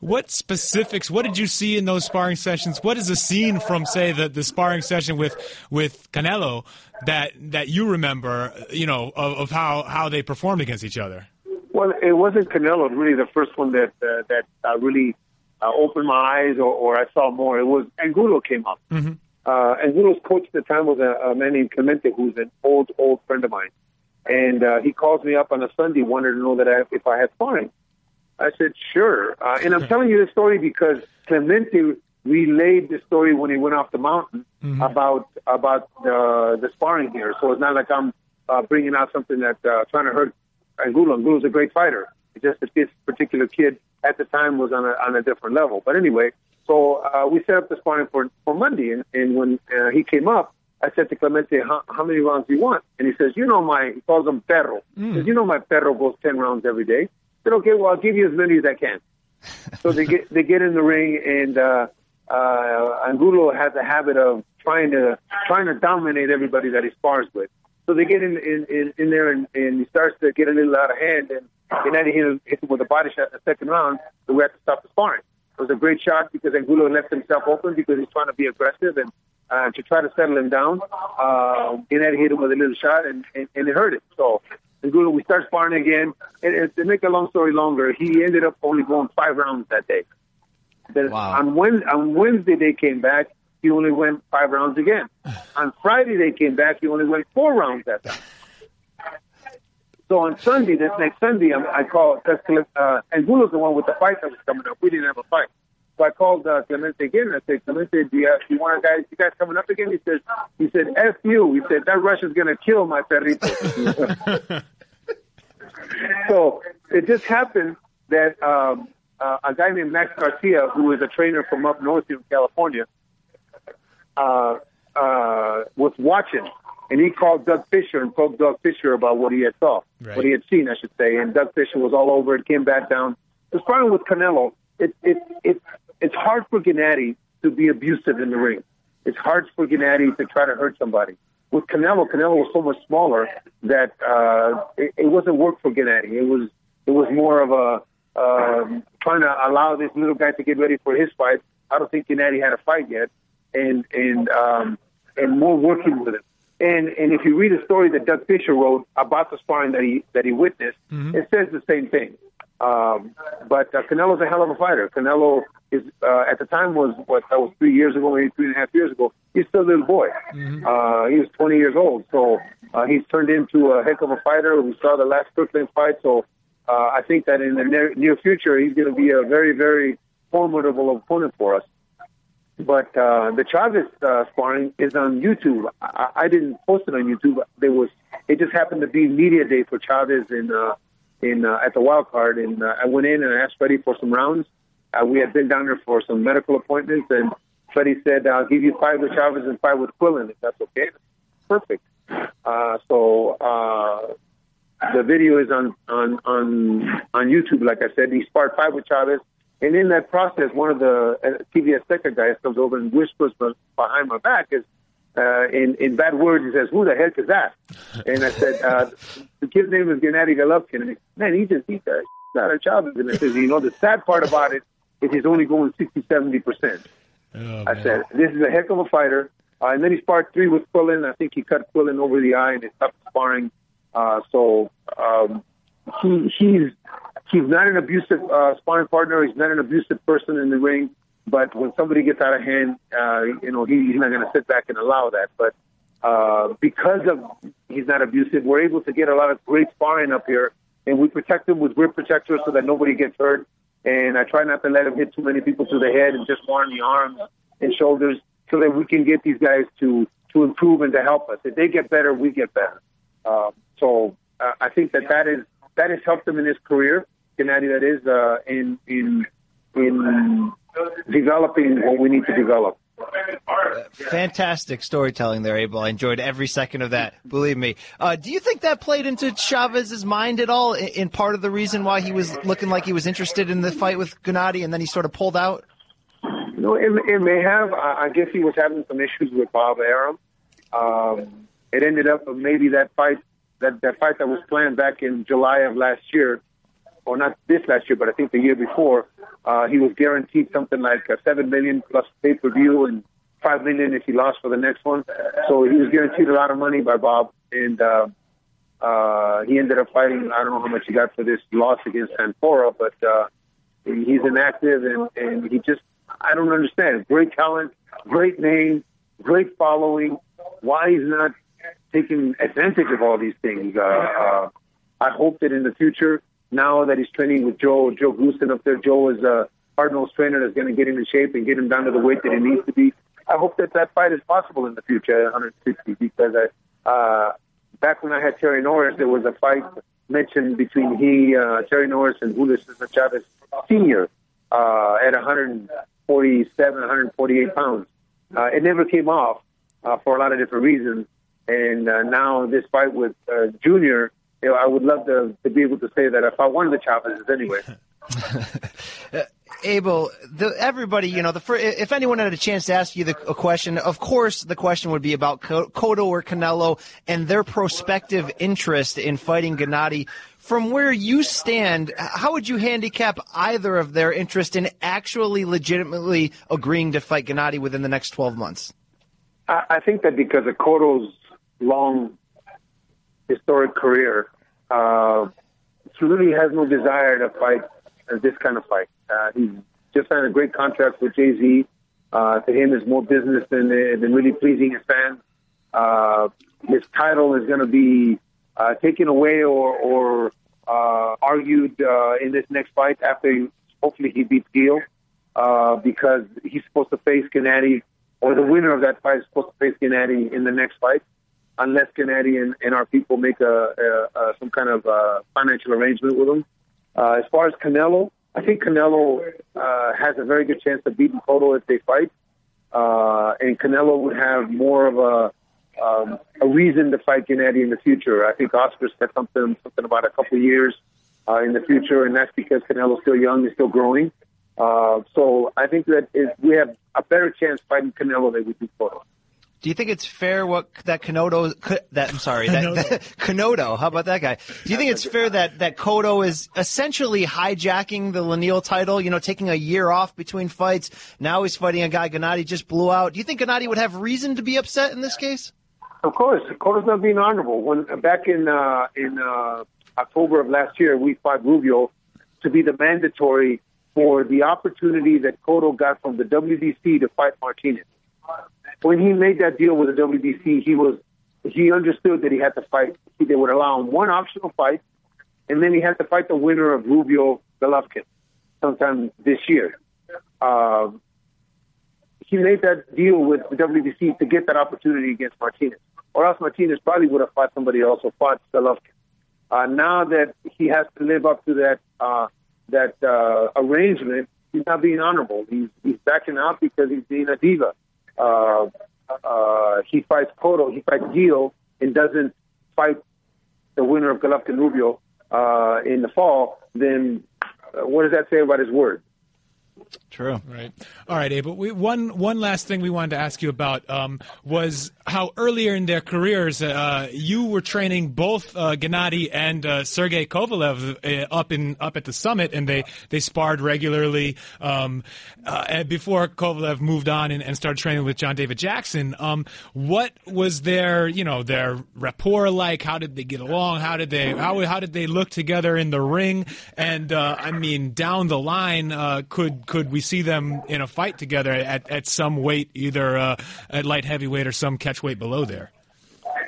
what specifics? What did you see in those sparring sessions? What is a scene from, say, the, the sparring session with with Canelo that that you remember? You know, of, of how how they performed against each other. Well, it wasn't Canelo really the first one that uh, that uh, really uh, opened my eyes or, or I saw more. It was Angulo came up. Mm-hmm. Uh, and Angulo's coach at the time was a, a man named Clemente, who's an old old friend of mine, and uh, he calls me up on a Sunday, wanted to know that I, if I had sparring. I said, sure. Uh, and I'm telling you this story because Clemente relayed the story when he went off the mountain mm-hmm. about about the the sparring here. So it's not like I'm uh, bringing out something that uh, trying to hurt Angulo. Angulo's a great fighter. It's just that this particular kid at the time was on a on a different level. But anyway, so uh, we set up the sparring for for Monday, and, and when uh, he came up, I said to Clemente, how, how many rounds do you want? And he says, you know my, he calls him perro. Mm. Says, you know my perro goes 10 rounds every day said, okay, well, I'll give you as many as I can. so they get they get in the ring, and uh, uh, Angulo has a habit of trying to trying to dominate everybody that he spars with. So they get in in, in, in there, and, and he starts to get a little out of hand, and Gennady hit, hit him with a body shot in the second round. So we had to stop the sparring. It was a great shot because Angulo left himself open because he's trying to be aggressive and uh, to try to settle him down. Uh, Gennady hit him with a little shot, and, and, and it hurt him. So Angulo, we start sparring again. And, and to make a long story longer, he ended up only going five rounds that day. Then wow. on, Wednesday, on Wednesday, they came back. He only went five rounds again. on Friday, they came back. He only went four rounds that time. So on Sunday, this next Sunday, I, I called, uh, Angulo's the one with the fight that was coming up. We didn't have a fight. So I called uh, Clemente again. I said, Clemente, do you, have, do you want guys, you guys coming up again? He said, he said, F you. He said, that Russian's going to kill my perrito. so it just happened that um, uh, a guy named Max Garcia, who is a trainer from up north in California, uh, uh, was watching, and he called Doug Fischer and told Doug Fischer about what he had saw, right. what he had seen, I should say. And Doug Fischer was all over it, came back down. Was probably with Canelo. It it it it's hard for Gennady to be abusive in the ring. It's hard for Gennady to try to hurt somebody with Canelo, Canelo was so much smaller that uh, it, it wasn't work for Gennady. It was it was more of a uh, trying to allow this little guy to get ready for his fight. I don't think Gennady had a fight yet, and and um, and more working with him. And and if you read a story that Doug Fischer wrote about the sparring that he that he witnessed, mm-hmm. it says the same thing. Um, but uh, Canelo's a hell of a fighter. Canelo is uh, at the time was what that was three years ago, maybe three and a half years ago. He's still a little boy. Mm-hmm. Uh, he was 20 years old, so uh, he's turned into a heck of a fighter. We saw the last Brooklyn fight, so uh, I think that in the near, near future he's going to be a very, very formidable opponent for us. But uh, the Chavez uh, sparring is on YouTube. I, I didn't post it on YouTube. There was it just happened to be media day for Chavez in uh, in uh, at the wild card, and uh, I went in and I asked Freddie for some rounds. Uh, we had been down there for some medical appointments, and Freddie said, "I'll give you five with Chavez and five with Quillin, if that's okay." Perfect. Uh, so uh, the video is on on on on YouTube. Like I said, he sparred five with Chavez, and in that process, one of the uh, TV Azteca guys comes over and whispers behind my back is. Uh, in in bad words, he says, "Who the heck is that?" And I said, uh, "The kid's name is Gennady Golovkin." And he, man, he just beat the out of Chavez. And I says, "You know, the sad part about it is he's only going 60, 70 percent." Oh, I said, "This is a heck of a fighter." Uh, and then he sparred three with Quillin. I think he cut Quillin over the eye and it's tough sparring. Uh, so um, he he's he's not an abusive uh, sparring partner. He's not an abusive person in the ring. But when somebody gets out of hand, uh, you know he, he's not going to sit back and allow that. But uh, because of he's not abusive, we're able to get a lot of great sparring up here, and we protect him with grip protectors so that nobody gets hurt. And I try not to let him hit too many people to the head and just on the arms and shoulders so that we can get these guys to to improve and to help us. If they get better, we get better. Uh, so uh, I think that that is that has helped him in his career. Gennady, that is uh, in in in developing what we need to develop. Fantastic storytelling there, Abel. I enjoyed every second of that. Believe me. Uh, do you think that played into Chavez's mind at all? In, part of the reason why he was looking like he was interested in the fight with Gennady, and then he sort of pulled out. No, it, it may have. I, I guess he was having some issues with Bob Arum. Um, it ended up maybe that fight, that that fight that was planned back in July of last year, or not this last year, but I think the year before. Uh, he was guaranteed something like a seven million plus pay per view and five million if he lost for the next one. So he was guaranteed a lot of money by Bob, and uh, uh, he ended up fighting. I don't know how much he got for this loss against Fonfara, but uh, he's inactive and, and he just I don't understand. Great talent, great name, great following. Why he's not taking advantage of all these things? Uh, uh, I hope that in the future, now that he's training with Joe, Joe Goossen up there, Joe is a Cardinals trainer that's going to get him in shape and get him down to the weight that he needs to be. I hope that that fight is possible in the future at 160 because I, uh, back when I had Terry Norris, there was a fight mentioned between he, uh, Terry Norris, and Julio Cesar Chavez Sr. Uh, at 147, 148 pounds. Uh, it never came off uh, for a lot of different reasons. And uh, now this fight with uh, Junior, you know, I would love to, to be able to say that if I fought one of the Chavezes anyway. Uh, Abel, the, everybody, you know, the if anyone had a chance to ask you the, a question, of course, the question would be about Cotto or Canelo and their prospective interest in fighting Gennady. From where you stand, how would you handicap either of their interest in actually legitimately agreeing to fight Gennady within the next 12 months? I think that because of Cotto's long historic career, uh, he really has no desire to fight this kind of fight. Uh, he's just signed a great contract with Jay Z. Uh, to him, is more business than than really pleasing his fans. Uh, his title is going to be uh, taken away or, or uh, argued uh, in this next fight after he, hopefully he beats Gil uh, because he's supposed to face Gennady or the winner of that fight is supposed to face Gennady in the next fight unless Gennady and, and our people make a, a, a some kind of uh, financial arrangement with him. Uh, as far as Canelo, I think Canelo uh, has a very good chance of beating Cotto if they fight, uh, and Canelo would have more of a um, a reason to fight Gennady in the future. I think Oscar said something something about a couple years uh, in the future, and that's because Canelo's still young and still growing. Uh, so I think that is, we have a better chance fighting Canelo than we do Cotto. Do you think it's fair what that Canoto that I'm sorry that, that Canoto? How about that guy? Do you think it's fair that that Cotto is essentially hijacking the lineal title? You know, taking a year off between fights. Now he's fighting a guy Gennady just blew out. Do you think Gennady would have reason to be upset in this case? Of course, Cotto's not being honorable. When back in uh, in uh, October of last year, we fought Rubio to be the mandatory for the opportunity that Cotto got from the WBC to fight Martinez when he made that deal with the WBC, he was he understood that he had to fight. They would allow him one optional fight, and then he had to fight the winner of Rubio Golovkin sometime this year. Uh, he made that deal with the WBC to get that opportunity against Martinez, or else Martinez probably would have fought somebody else or fought Golovkin. Uh, now that he has to live up to that uh, that uh, arrangement, he's not being honorable. He's he's backing out because he's being a diva uh, uh, he fights Cotto, he fights Gil, and doesn't fight the winner of Golovkin Rubio uh, in the fall, then uh, what does that say about his word? True. Right. All right, Abel. We, one one last thing we wanted to ask you about um, was how earlier in their careers uh, you were training both uh, Gennady and uh, Sergey Kovalev uh, up in up at the summit, and they they sparred regularly um, uh, before Kovalev moved on and, and, started training with John David Jackson. Um, what was their you know their rapport like? How did they get along? How did they how how did they look together in the ring? And uh, I mean, down the line, could could we see them in a fight together at, at some weight, either uh, at light heavyweight or some catch weight below there?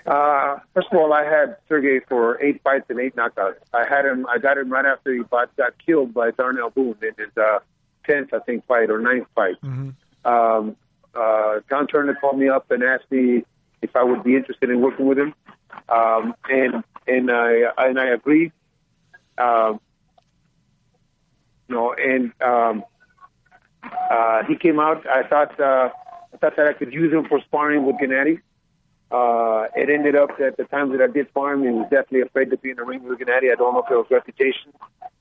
Uh, first of all, I had Sergey for eight fights and eight knockouts. I had him. I got him right after he got, got killed by Darnell Boone in his uh, tenth, I think, fight or ninth fight. Mm-hmm. Um, uh, John Turner called me up and asked me if I would be interested in working with him, um, and and I and I agreed. Um, you know, and um, uh, he came out. I thought uh, I thought that I could use him for sparring with Gennady. Uh, it ended up that the times that I did spar him, he was definitely afraid to be in the ring with Gennady. I don't know if it was reputation.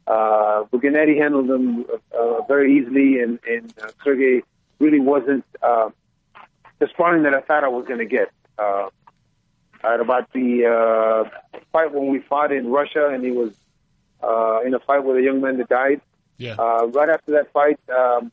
Uh, but Gennady handled him uh, very easily, and, and uh, Sergey really wasn't uh, the sparring that I thought I was going to get. Uh, at about the uh, fight when we fought in Russia, and he was uh, in a fight with a young man that died. Yeah. Uh, right after that fight, um,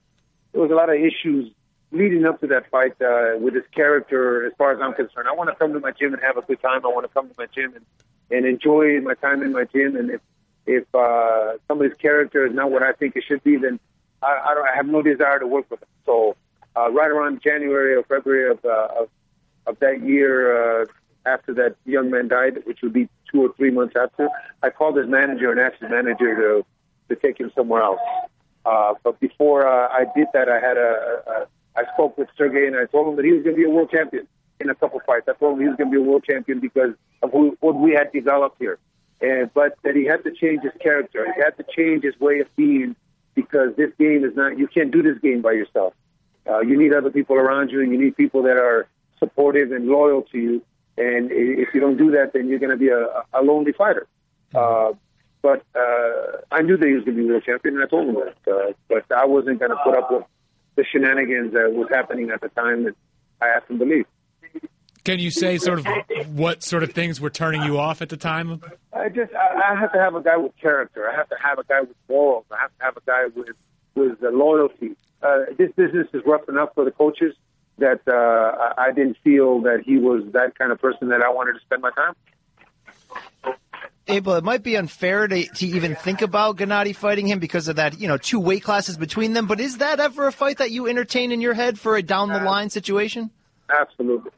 there was a lot of issues leading up to that fight uh, with his character. As far as I'm concerned, I want to come to my gym and have a good time. I want to come to my gym and, and enjoy my time in my gym. And if if uh, somebody's character is not what I think it should be, then I, I, don't, I have no desire to work with them. So uh, right around January or February of uh, of, of that year, uh, after that young man died, which would be two or three months after, I called his manager and asked his manager to to take him somewhere else. Uh, but before uh, I did that, I had a, a I spoke with Sergey and I told him that he was going to be a world champion in a couple fights. I told him he was going to be a world champion because of who, what we had developed here, and but that he had to change his character. He had to change his way of being because this game is not. You can't do this game by yourself. Uh, you need other people around you, and you need people that are supportive and loyal to you. And if you don't do that, then you're going to be a, a lonely fighter. Uh, but uh, I knew that he was going to be world champion, and I told him that. Uh, but I wasn't going to put up with the shenanigans that was happening at the time that I asked him to leave. Can you say sort of what sort of things were turning you off at the time? I just I, I have to have a guy with character. I have to have a guy with morals. I have to have a guy with with uh, loyalty. Uh, this business is rough enough for the coaches that uh, I didn't feel that he was that kind of person that I wanted to spend my time. Abel, it might be unfair to, to even think about Gennady fighting him because of that, you know, two weight classes between them. But is that ever a fight that you entertain in your head for a down the line situation? Absolutely,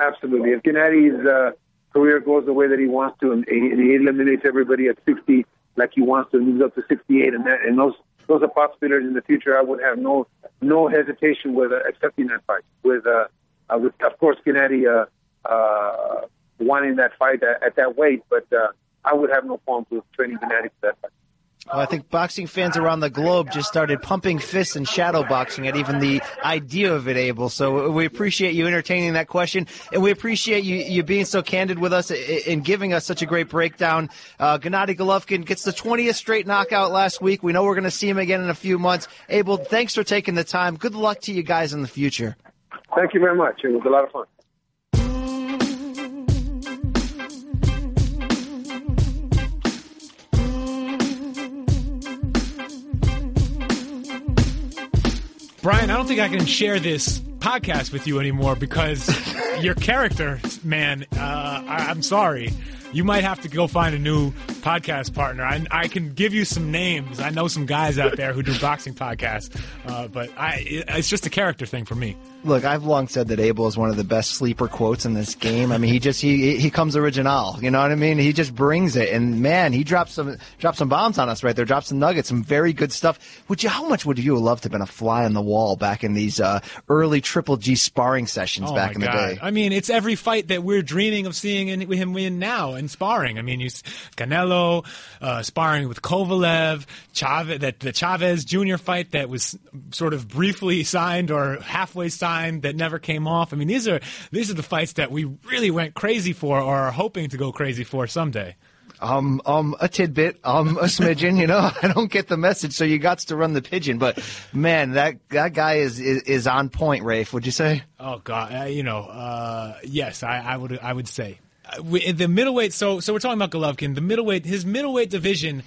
absolutely. If Gennady's uh, career goes the way that he wants to, and he, he eliminates everybody at 60 like he wants to, and moves up to 68, and that, and those those are possibilities in the future. I would have no no hesitation with uh, accepting that fight. With uh, uh, with of course Gennady uh, uh, wanting that fight at, at that weight, but uh, I would have no problems with training Gennady for that fight. Well, I think boxing fans around the globe just started pumping fists and shadow boxing at even the idea of it, Abel. So we appreciate you entertaining that question, and we appreciate you, you being so candid with us and giving us such a great breakdown. Uh, Gennady Golovkin gets the 20th straight knockout last week. We know we're going to see him again in a few months. Abel, thanks for taking the time. Good luck to you guys in the future. Thank you very much. It was a lot of fun. Brian, I don't think I can share this podcast with you anymore because your character, man, uh, I, I'm sorry. You might have to go find a new podcast partner. I, I can give you some names. I know some guys out there who do boxing podcasts, uh, but I, it's just a character thing for me. Look, I've long said that Abel is one of the best sleeper quotes in this game. I mean, he just he he comes original. You know what I mean? He just brings it, and man, he drops some drops some bombs on us right there. Drops some nuggets, some very good stuff. Would you? How much would you have loved to have been a fly on the wall back in these uh, early Triple G sparring sessions oh back in God. the day? I mean, it's every fight that we're dreaming of seeing in, him win now, and in sparring. I mean, you Canelo uh, sparring with Kovalev, Chavez, that the Chavez Jr. fight that was sort of briefly signed or halfway signed that never came off. I mean, these are these are the fights that we really went crazy for or are hoping to go crazy for someday. Um, um, a tidbit, um, a smidgen. You know, I don't get the message, so you got to run the pigeon. But man, that that guy is is, is on point. Rafe, would you say? Oh God, uh, you know, uh, yes, I, I would I would say Uh, the middleweight. So so we're talking about Golovkin. The middleweight, his middleweight division.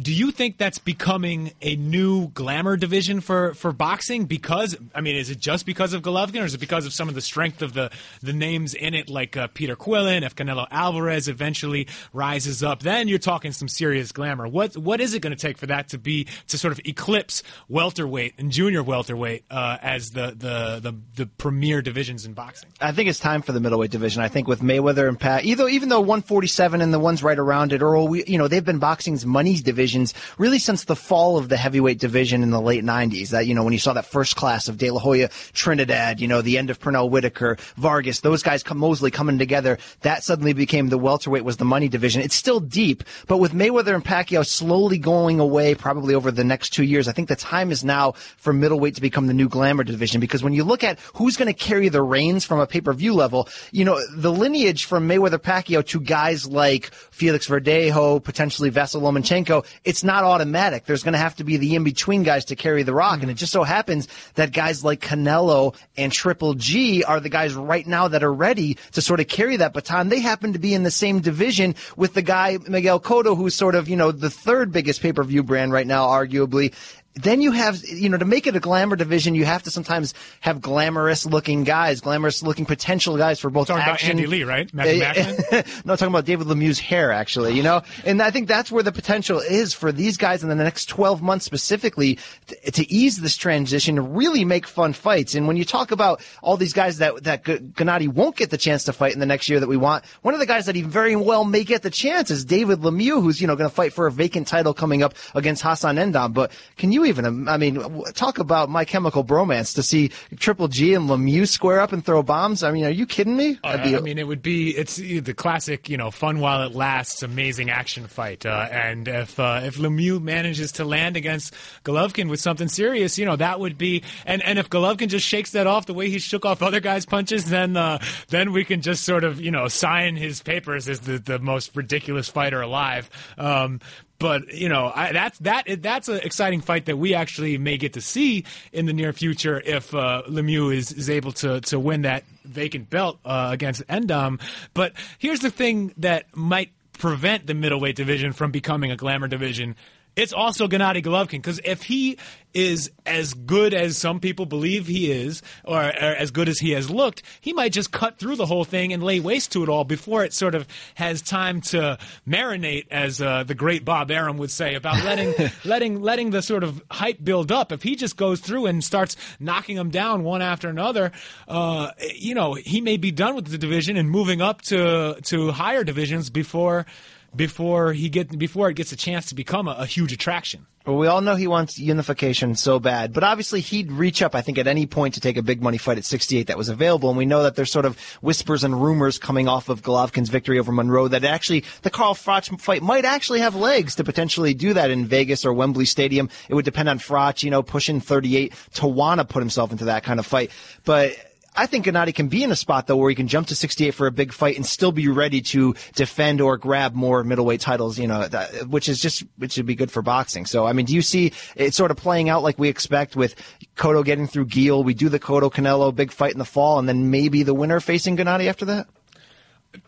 Do you think that's becoming a new glamour division for, for boxing? Because I mean, is it just because of Golovkin, or is it because of some of the strength of the, the names in it, like uh, Peter Quillin, if Canelo Alvarez eventually rises up? Then you're talking some serious glamour. What what is it going to take for that to be to sort of eclipse welterweight and junior welterweight uh, as the, the the the premier divisions in boxing? I think it's time for the middleweight division. I think with Mayweather and Pat, even though 147 and the ones right around it, or we, you know, they've been boxing's money divisions really since the fall of the heavyweight division in the late 90s. That you know when you saw that first class of De La Hoya, Trinidad, you know the end of Pernell Whitaker, Vargas, those guys come Mosley coming together. That suddenly became the welterweight was the money division. It's still deep, but with Mayweather and Pacquiao slowly going away, probably over the next two years, I think the time is now for middleweight to become the new glamour division. Because when you look at who's going to carry the reins from a pay-per-view level, you know the lineage from Mayweather Pacquiao to guys like Felix Verdejo, potentially Vasyl Lomachenko, it's not automatic. There's going to have to be the in-between guys to carry the rock, and it just so happens that guys like Canelo and Triple G are the guys right now that are ready to sort of carry that baton. They happen to be in the same division with the guy Miguel Cotto, who's sort of you know the third biggest pay-per-view brand right now, arguably then you have, you know, to make it a glamour division, you have to sometimes have glamorous looking guys, glamorous looking potential guys for both Talking about. Andy Lee, right? Matthew Eh, no, talking about David Lemieux's hair, actually, you know? And I think that's where the potential is for these guys in the next 12 months specifically to, to ease this transition, to really make fun fights. And when you talk about all these guys that, that G- Gennady won't get the chance to fight in the next year that we want, one of the guys that he very well may get the chance is David Lemieux, who's, you know, going to fight for a vacant title coming up against Hassan N'Dam. But can you even, I mean, talk about my chemical bromance to see Triple G and Lemieux square up and throw bombs? I mean, are you kidding me? I'd be- I mean, it would be it's the classic, you know, fun while it lasts, amazing action fight. Uh, and if uh, if Lemieux manages to land against Golovkin with something serious, you know, that would be. And and if Golovkin just shakes that off the way he shook off other guys' punches, then uh, then we can just sort of you know sign his papers as the the most ridiculous fighter alive. Um, but you know I, that's that that's an exciting fight that we actually may get to see in the near future if uh, Lemieux is, is able to to win that vacant belt uh, against N'Dam. But here's the thing that might prevent the middleweight division from becoming a glamour division. It's also Gennady Golovkin because if he is as good as some people believe he is, or, or as good as he has looked, he might just cut through the whole thing and lay waste to it all before it sort of has time to marinate, as uh, the great Bob Arum would say about letting letting letting the sort of hype build up. If he just goes through and starts knocking them down one after another, uh, you know, he may be done with the division and moving up to to higher divisions before before he get before it gets a chance to become a, a huge attraction. Well, we all know he wants unification so bad, but obviously he'd reach up, I think, at any point to take a big money fight at 68 that was available. And we know that there's sort of whispers and rumors coming off of Golovkin's victory over Monroe that actually the Carl Froch fight might actually have legs to potentially do that in Vegas or Wembley Stadium. It would depend on Froch, you know, pushing 38 to want to put himself into that kind of fight. But I think Gennady can be in a spot though where he can jump to 68 for a big fight and still be ready to defend or grab more middleweight titles, you know, that, which is just which would be good for boxing. So I mean, do you see it sort of playing out like we expect with Cotto getting through Geale? We do the Cotto Canelo big fight in the fall, and then maybe the winner facing Gennady after that.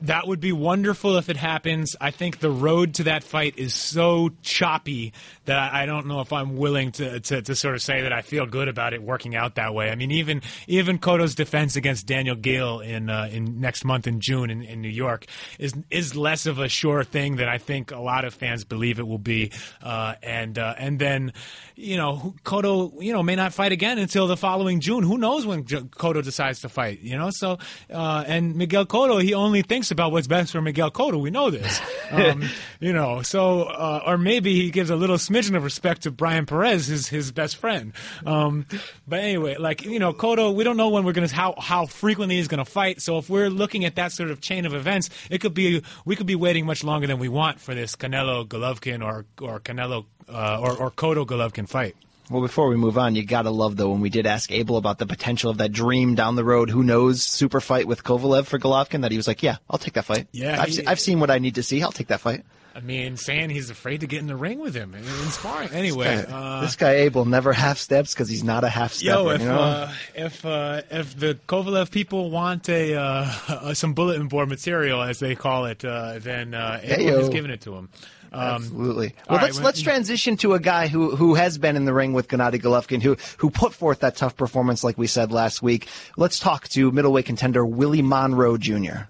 That would be wonderful if it happens. I think the road to that fight is so choppy that I don't know if I'm willing to, to, to sort of say that I feel good about it working out that way. I mean, even even Cotto's defense against Daniel Geale in uh, in next month in June in, in New York is is less of a sure thing than I think a lot of fans believe it will be. Uh, and uh, and then you know Cotto you know may not fight again until the following June. Who knows when Cotto decides to fight? You know, so uh, and Miguel Cotto he only thinks about what's best for Miguel Cotto. We know this, um, you know. So, uh, or maybe he gives a little smidgen of respect to Brian Perez, his his best friend. Um, but anyway, like you know, Cotto, we don't know when we're gonna how how frequently he's gonna fight. So if we're looking at that sort of chain of events, it could be we could be waiting much longer than we want for this Canelo Golovkin or or Canelo uh, or or Cotto Golovkin fight. Well, before we move on, you gotta love though when we did ask Abel about the potential of that dream down the road. Who knows? Super fight with Kovalev for Golovkin. That he was like, "Yeah, I'll take that fight. Yeah, I've, he- se- I've seen what I need to see. I'll take that fight." I mean, saying he's afraid to get in the ring with him, and inspiring. Anyway, uh, this guy Abel never half steps because he's not a half stepper. Yo, if you know? uh, if uh, if the Kovalev people want a uh, some bulletin board material, as they call it, uh, then uh, Abel Heyo. has given it to him. Um, Absolutely. Well, let's let's transition to a guy who who has been in the ring with Gennady Golovkin, who who put forth that tough performance, like we said last week. Let's talk to middleweight contender Willie Monroe Jr.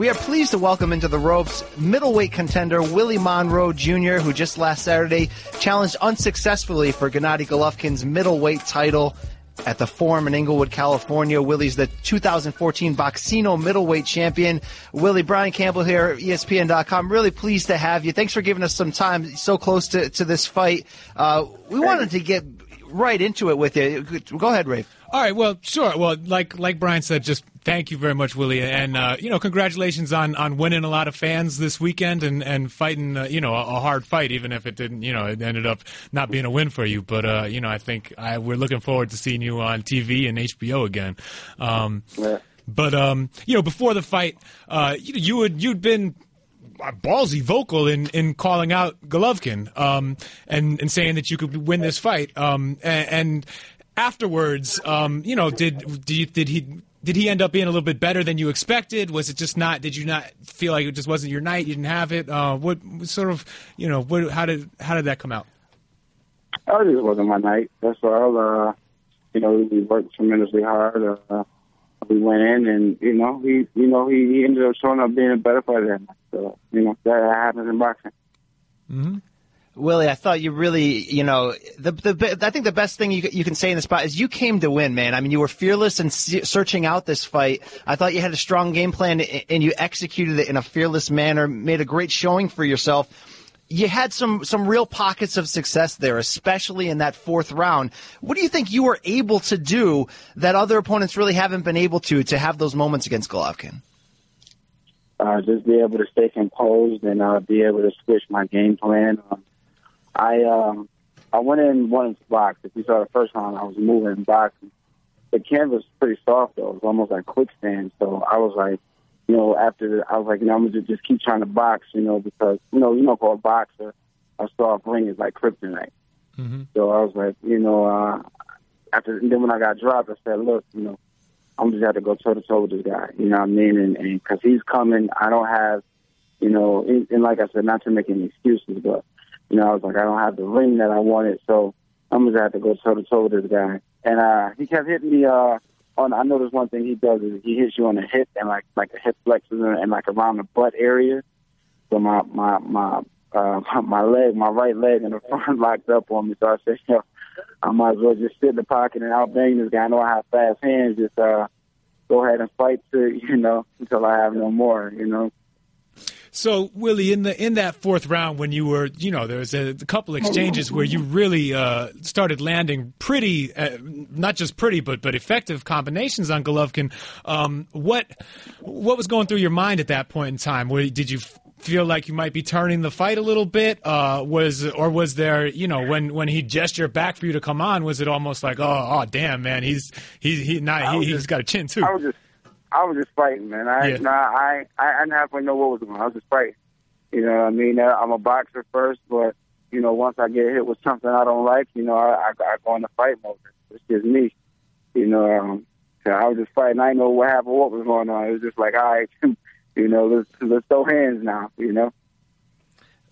We are pleased to welcome into the ropes middleweight contender Willie Monroe Jr., who just last Saturday challenged unsuccessfully for Gennady Golovkin's middleweight title at the Forum in Inglewood, California. Willie's the 2014 Boxcino middleweight champion. Willie, Brian Campbell here, ESPN.com. Really pleased to have you. Thanks for giving us some time so close to, to this fight. Uh, we wanted to get right into it with you. Go ahead, Rafe. All right. Well, sure. Well, like like Brian said, just thank you very much, Willie, and uh, you know, congratulations on, on winning a lot of fans this weekend and and fighting uh, you know a, a hard fight, even if it didn't you know it ended up not being a win for you. But uh, you know, I think I, we're looking forward to seeing you on TV and HBO again. Um, Yeah. But um, you know, before the fight, uh, you, you had you'd been ballsy vocal in, in calling out Golovkin um, and and saying that you could win this fight. Um, and, and afterwards, um, you know, did do you, did he did he end up being a little bit better than you expected? Was it just not? Did you not feel like it just wasn't your night? You didn't have it. Uh, what sort of you know? What, how did how did that come out? Oh, it wasn't my night. That's all. Uh, you know, we worked tremendously hard. Uh, we went in, and you know, he, you know, he, he ended up showing up being a better fighter than. So, you know, that happens in boxing. Willie, I thought you really, you know, the the I think the best thing you you can say in this spot is you came to win, man. I mean, you were fearless in searching out this fight. I thought you had a strong game plan and you executed it in a fearless manner. Made a great showing for yourself. You had some some real pockets of success there, especially in that fourth round. What do you think you were able to do that other opponents really haven't been able to to have those moments against Golovkin? Uh, just be able to stay composed and uh, be able to switch my game plan. Um, I um, I went in one box. If you saw the first round, I was moving and boxing. The canvas was pretty soft though. It was almost like quicksand. So I was like, you know, after I was like, you know, I'm gonna just keep trying to box, you know, because you know, you know, for a boxer, a soft ring is like kryptonite. So I was like, you know, uh, after and then when I got dropped, I said, look, you know, I'm just have to go toe to toe with this guy. You know what I mean? And and because he's coming, I don't have, you know, and, and like I said, not to make any excuses, but you know, I was like, I don't have the ring that I wanted, so I'm just have to go toe to toe with this guy. And uh, he kept hitting me. Uh, on I know there's one thing he does is he hits you on the hip and like like the hip flexors and, like around the butt area. So my my my uh, my leg, my right leg in the front locked up on me. So I said, yo, I might as well just sit in the pocket and outbang this guy. I know I have fast hands. Just uh, go ahead and fight to you know until I have no more. You know. So Willie, in the in that fourth round, when you were, you know, there was a, couple exchanges where you really uh, started landing pretty, uh, not just pretty, but but effective combinations on Golovkin. Um, what what was going through your mind at that point in time? Were, did you feel like you might be turning the fight a little bit? Uh, was or was there, you know, when when he gestured back for you to come on, was it almost like, oh, oh, damn, man, he's he's he, not, he just- got a chin too. I was just, I was just fighting, man. I, Yeah. nah, I, I, I didn't have to know what was going. on. I was just fighting. You know what I mean? Uh, I'm a boxer first, but you know, once I get hit with something I don't like, you know, I, I, I go into fight mode. It's just me. You know, um, so I was just fighting. I didn't know what happened, what was going on. It was just like, all right, you know, let's let's throw hands now. You know.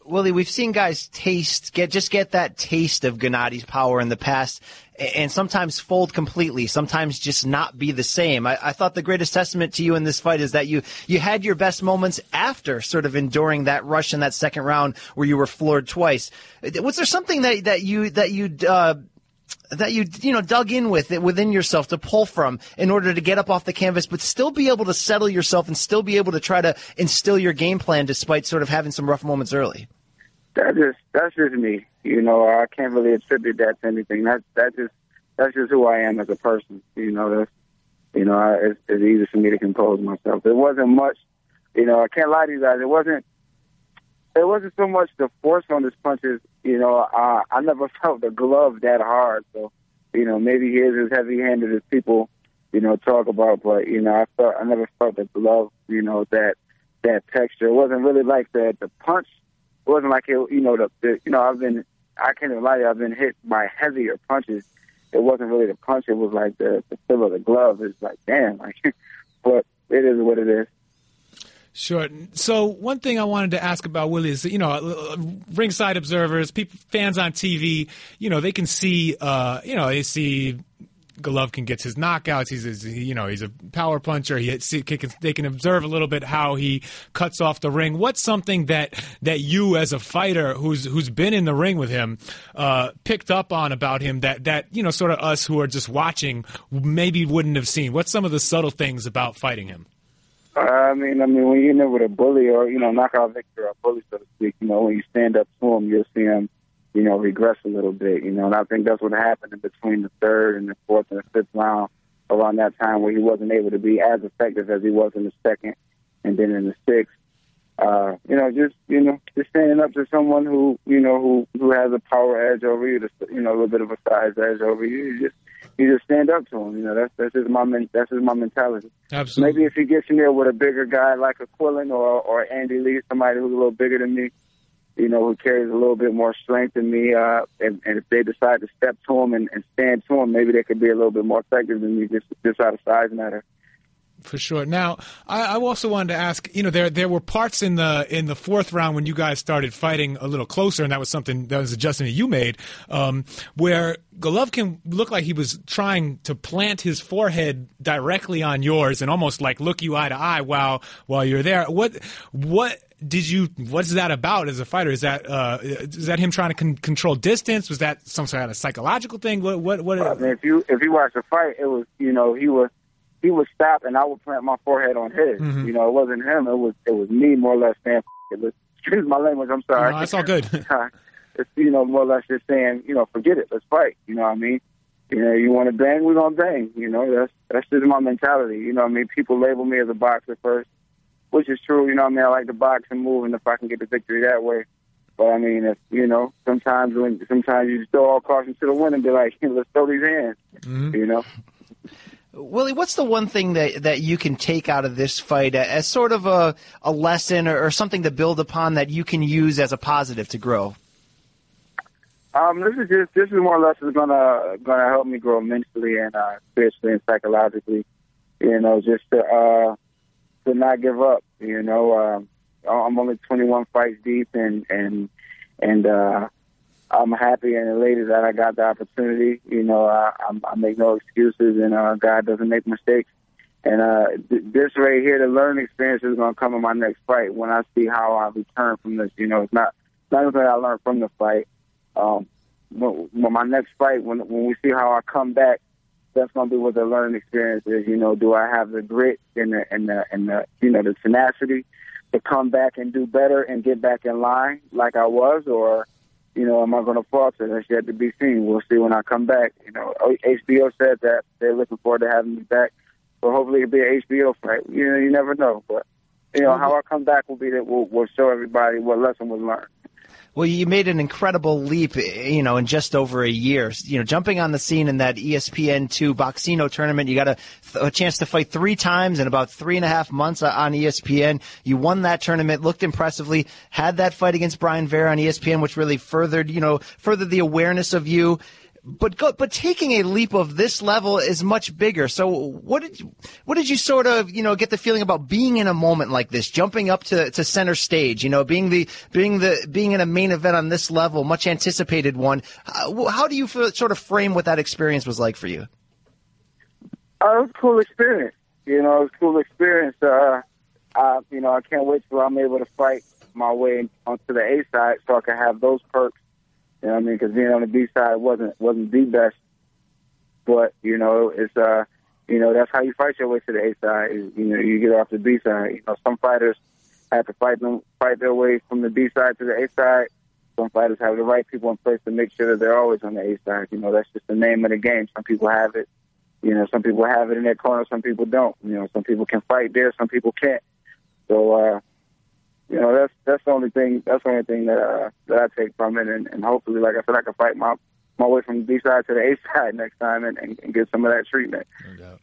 Willie, we've seen guys taste, get just get that taste of Gennady's power in the past, and sometimes fold completely. Sometimes just not be the same. I, I, thought the greatest testament to you in this fight is that you you had your best moments after sort of enduring that rush in that second round where you were floored twice. Was there something that that you that you uh, that you you know dug in with it within yourself to pull from in order to get up off the canvas, but still be able to settle yourself and still be able to try to instill your game plan despite sort of having some rough moments early. That just that's just me. You know, I can't really attribute that to anything. That that just that's just who I am as a person. You know, that's you know, I, it's, it's easy for me to compose myself. There wasn't much. You know, I can't lie to you guys. It wasn't it wasn't so much the force on his punches. You know, uh, I never felt the glove that hard. So, you know, maybe he is as heavy-handed as people, you know, talk about. But you know, I felt I never felt the glove. You know, that that texture. It wasn't really like the the punch. It wasn't like it. You know, the, the you know I've been I can't even lie. I've been hit by heavier punches. It wasn't really the punch. It was like the the feel of the glove. It's like damn, like. but it is what it is. Sure. So one thing I wanted to ask about Willie is, you know, uh, ringside observers, people, fans on TV, you know, they can see, uh, you know, they see Golovkin gets his knockouts. He's, you know, he's a power puncher. He they can observe a little bit how he cuts off the ring. What's something that that you, as a fighter who's who's been in the ring with him, uh, picked up on about him that that you know, sort of us who are just watching maybe wouldn't have seen? What's some of the subtle things about fighting him? I mean, I mean, when you're in there with a bully or you know, knockout victor or bully, so to speak, you know, when you stand up to him, you'll see him, you know, regress a little bit, you know. And I think that's what happened in between the third and the fourth and the fifth round, around that time where he wasn't able to be as effective as he was in the second, and then in the sixth. Uh, you know, just you know, just standing up to someone who you know who who has a power edge over you, just, you know, a little bit of a size edge over you. you just you just stand up to him. You know, that's that's just my men, that's just my mentality. Absolutely. Maybe if he gets in there with a bigger guy like a Quillin or or Andy Lee, somebody who's a little bigger than me, you know, who carries a little bit more strength than me, uh, and, and if they decide to step to him and, and stand to him, maybe they could be a little bit more effective than me just just out of size matter for sure. Now, I, I, also wanted to ask. You know, there there were parts in the in the fourth round when you guys started fighting a little closer, and that was something that was adjustment you made, um, where Golovkin looked like he was trying to plant his forehead directly on yours and almost like look you eye to eye while while you're there. What what did you what's that about as a fighter is that uh, is that him trying to con- control distance was that some sort of psychological thing what what what I mean, if you if you watch the fight it was you know he was he would stop and I would plant my forehead on his. Mm-hmm. You know, it wasn't him. It was it was me more or less saying, it excuse my language. I'm sorry. No, that's all good. it's you know more or less just saying, you know, forget it. Let's fight. You know what I mean? You know, you want to bang, we're gonna bang. You know, that's that's just my mentality. You know what I mean? People label me as a boxer first, which is true. You know what I mean? I like to box and move, and if I can get the victory that way. But I mean, if you know, sometimes when sometimes you just throw all caution to the wind and be like, let's throw these hands. Mm-hmm. You know. Willie, what's the one thing that, that you can take out of this fight as sort of a, a lesson or, or something to build upon that you can use as a positive to grow? Um, this is just this is more or less is gonna gonna help me grow mentally and uh, spiritually and psychologically. You know, just to uh, to not give up. You know, um, I'm only 21 fights deep, and and and uh, I'm happy and elated that I got the opportunity. You know, I, I make no excuses, and uh, God doesn't make mistakes. And uh, th- this right here, the learning experience is going to come in my next fight when I see how I return from this. You know, it's not not something I learned from the fight. Um, when, when my next fight, when when we see how I come back, that's going to be what the learning experience is. You know, do I have the grit and the and the and the you know the tenacity to come back and do better and get back in line like I was, or you know, am I going to falter? That's yet to be seen. We'll see when I come back. You know, oh, HBO said that they're looking forward to having me back. but hopefully it'll be an HBO fight. You know, you never know. But, you know, how I come back will be that we'll, we'll show everybody what lesson was learned. Well, you made an incredible leap, eh, you know, in just over a year. You know, jumping on the scene in that ESPN2 Boxcino tournament, you got a, a chance to fight three times in about three and a half months uh, on ESPN. You won that tournament, looked impressively, had that fight against Brian Vera on ESPN, which really furthered, you know, furthered the awareness of you but go, but taking a leap of this level is much bigger. So what did you, what did you sort of you know get the feeling about being in a moment like this, jumping up to, to center stage, you know, being the being the being in a main event on this level, much anticipated one. How, how do you sort of frame what that experience was like for you? Uh, it was a cool experience. You know, it was a cool experience. Uh, I, you know, I can't wait till I'm able to fight my way onto the A side so I can have those perks. You know what I mean? Because being on the B side wasn't wasn't the best, but you know, it's uh, you know, that's how you fight your way to the A side. You know, you get off the B side. You know, some fighters have to fight them fight their way from the B side to the A side. Some fighters have the right people in place to make sure that they're always on the A side. You know, that's just the name of the game. Some people have it. You know, some people have it in their corner, some people don't. You know, some people can fight there, some people can't. So, uh, you know, that's that's the only thing. That's the only thing that uh, that I take from it, and, and hopefully, like I said, I can fight my my way from the B side to the A side next time, and, and, and get some of that treatment. No.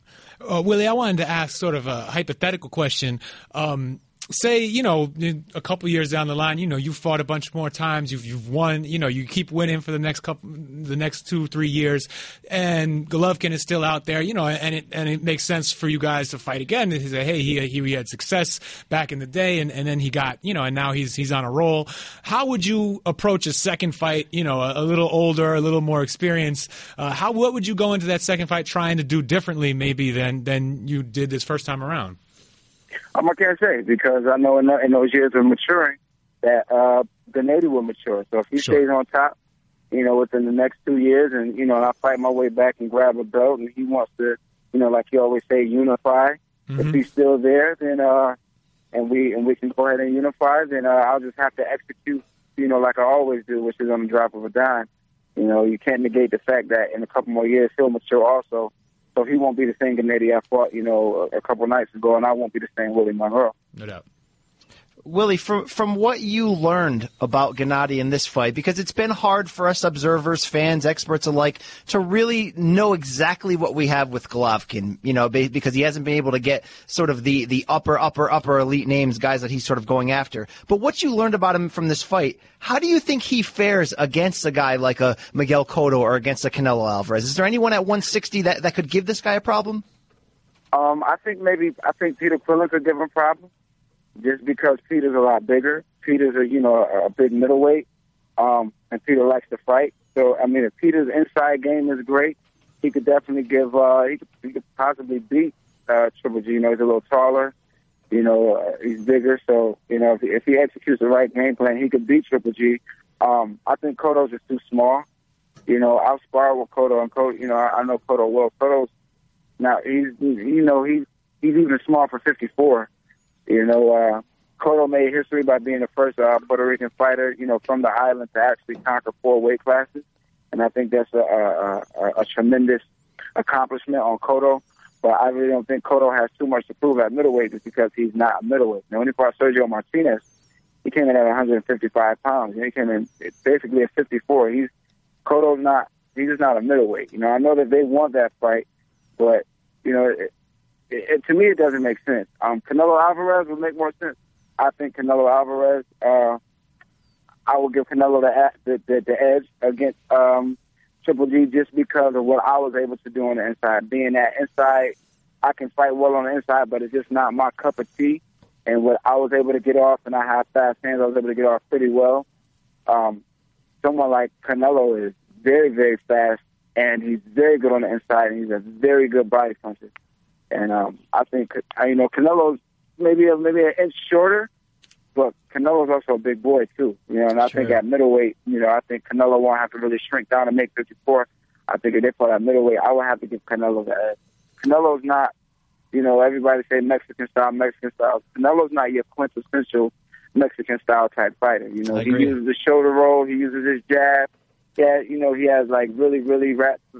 Uh, Willie, I wanted to ask sort of a hypothetical question. Um, say you know a couple years down the line you know you've fought a bunch more times you've you've won you know you keep winning for the next couple the next two three years and Golovkin is still out there you know and it and it makes sense for you guys to fight again. He say hey he, he had success back in the day and, and then he got you know and now he's he's on a roll. How would you approach a second fight you know a, a little older a little more experienced? Uh, how what would you go into that second fight trying to do differently maybe than than you did this first time around um, I can't say because I know in, in those years of maturing that uh, Gennady will mature. So if he Sure. stays on top, you know, within the next two years, and you know, and I fight my way back and grab a belt, and he wants to, you know, like you always say, unify. If he's still there, then uh, and we and we can go ahead and unify, then uh, I'll just have to execute, you know, like I always do, which is on the drop of a dime. You know, you can't negate the fact that in a couple more years he'll mature also. So he won't be the same Gennady I fought, you know, a, couple nights ago, and I won't be the same Willie Monroe. no doubt Willie, from from what you learned about Gennady in this fight, because it's been hard for us observers, fans, experts alike, to really know exactly what we have with Golovkin. You know, because he hasn't been able to get sort of the the upper, upper, upper elite names, guys that he's sort of going after. But what you learned about him from this fight, how do you think he fares against a guy like a Miguel Cotto or against a Canelo Alvarez? Is there anyone at 160 that that could give this guy a problem? Um, I think maybe I think Peter Quillin could give him problems, just because Peter's a lot bigger. Peter's a you know a, a big middleweight, um, and Peter likes to fight. So I mean, if Peter's inside game is great, he could definitely give. Uh, he could, he could possibly beat uh, Triple G. You know, he's a little taller. You know, uh, he's bigger. So you know, if if he executes the right game plan, he could beat Triple G. Um, I think Cotto's just too small. You know, I've sparred with Cotto, and Cotto, you know, I, I know Cotto well. Cotto's now he's you know he's he's even small for 54. You know, uh, Cotto made history by being the first uh, Puerto Rican fighter, you know, from the island to actually conquer four weight classes, and I think that's a, a, a, a tremendous accomplishment on Cotto. But I really don't think Cotto has too much to prove at middleweight just because he's not a middleweight. Now, when he fought Sergio Martinez, he came in at 155 pounds. He came in basically at 54. He's Cotto's not. He's just not a middleweight. You know, I know that they want that fight, but you know, it, it, to me, it doesn't make sense. Um, Canelo Alvarez would make more sense. I think Canelo Alvarez. Uh, I will give Canelo the, the the the edge against um, Triple G just because of what I was able to do on the inside. Being that inside, I can fight well on the inside, but it's just not my cup of tea. And what I was able to get off, and I have fast hands, I was able to get off pretty well. Um, someone like Canelo is very, very fast, and he's very good on the inside, and he's a very good body puncher. And um, I think uh, you know Canelo's maybe a, maybe an inch shorter, but Canelo's also a big boy too. You know, and I think at middleweight, you know, I think Canelo won't have to really shrink down and make 54. I think if they fought at middleweight, I would have to give Canelo the edge. Canelo's not, you know, everybody say Mexican style, Mexican style. Canelo's not your quintessential Mexican style type fighter. You know, he uses the shoulder roll, he uses his jab. Yeah, you know, he has like really, really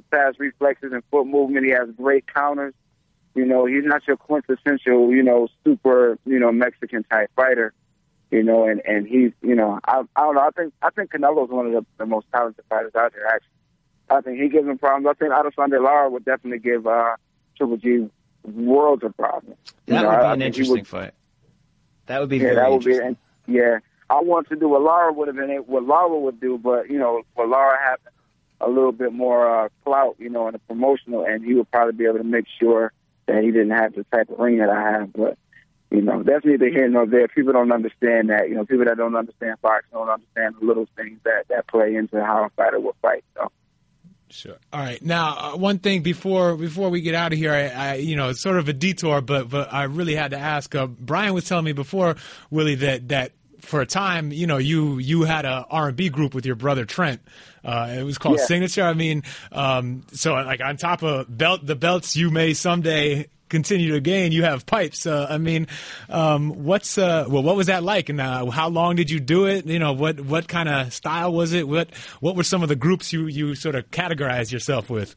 fast reflexes and foot movement. He has great counters. You know, he's not your quintessential, you know, super, you know, Mexican type fighter. You know, and and he's, you know, I, I don't know. I think I think Canelo's one of the, the most talented fighters out there. Actually, I think he gives him problems. I think Erislandy Lara would definitely give uh, Triple G worlds of problems. You That know, would be I an he interesting would- fight. That would be yeah, very that would be. yeah, I want to do what Lara would have been, what Lara would do, but you know, what Lara happened. a little bit more uh, clout, you know, in the promotional, and he would probably be able to make sure that he didn't have the type of ring that I have. But you know, that's neither here nor there. People don't understand that. You know, people that don't understand boxing don't understand the little things that that play into how a fighter will fight. So. Sure. All right. Now, uh, one thing before before we get out of here, I, I, you know, it's sort of a detour, but but I really had to ask. Uh, Brian was telling me before, Willie, that that for a time, you know, you you had a R and B group with your brother Trent. Uh, it was called Yeah. Signature. I mean, um, so like on top of belt the belts you may someday continue to gain, you have pipes. Uh, I mean, um, what's uh, well, what was that like, and uh, how long did you do it? You know, what what kind of style was it? What what were some of the groups you you sort of categorize yourself with?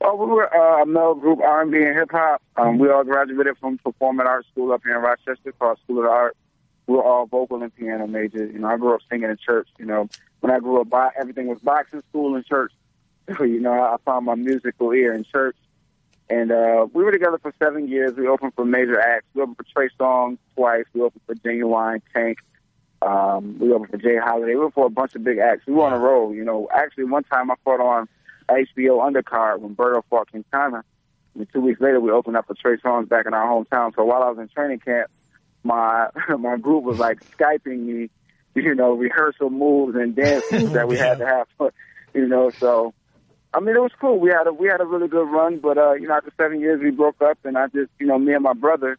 Well, we were uh, a male group, R&B and hip hop. Um, we all graduated from Performing Arts School up here in Rochester called School of the Art. We were all vocal and piano majors. You know, I grew up singing in church. You know, when I grew up, bo- everything was boxing, school, and church. So, you know, I found my musical ear in church. And uh, we were together for seven years. We opened for major acts. We opened for Trey Songz twice. We opened for Ginuwine, Tank. Um, we opened for J. Holiday. We were for a bunch of big acts. We were on a roll. You know, actually, one time I fought on HBO undercard when Berto fought Quintana. And two weeks later, we opened up for Trey Songz back in our hometown. So while I was in training camp, my my group was like skyping me, you know, rehearsal moves and dances that we had to have. You know, so I mean, it was cool. We had a we had a really good run, but uh, you know, after seven years, we broke up, and I just, you know, me and my brother,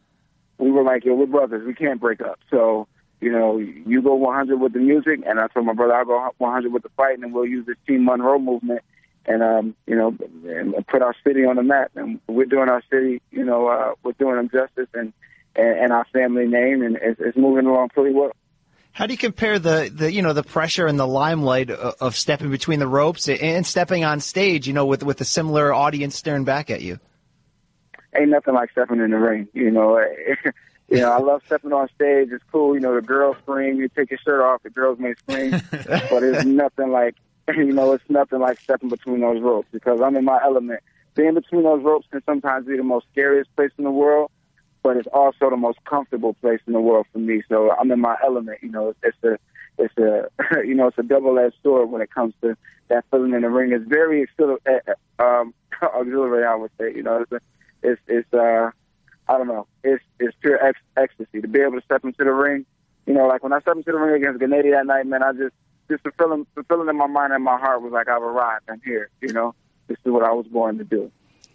we were like, yo, we're brothers. We can't break up. So, you know, you go 100 with the music, and I told my brother I'll go 100 with the fight, and we'll use this Team Monroe movement, and um, you know, and put our city on the map. And we're doing our city, you know, uh, we're doing them justice, and and, and our family name, and it's, it's moving along pretty well. How do you compare the, the you know the pressure and the limelight of, of stepping between the ropes and stepping on stage, you know, with with a similar audience staring back at you? ain't nothing like stepping in the ring. You know, you know, I love stepping on stage. It's cool. You know, the girls scream. You take your shirt off, the girls may scream, but it's nothing like, you know, it's nothing like stepping between those ropes because I'm in my element. Being between those ropes can sometimes be the most scariest place in the world, but it's also the most comfortable place in the world for me. So I'm in my element. You know, it's a, it's a, you know, it's a double-edged sword when it comes to that feeling in the ring. It's very exhil- uh, um, auxiliary, I would say. You know, it's it's it's uh I don't know. It's it's pure ex- ecstasy to be able to step into the ring. You know, like when I stepped into the ring against Gennady that night, man, I just just the feeling the feeling in my mind and my heart was like I've arrived. I'm here. You know, this is what I was born to do.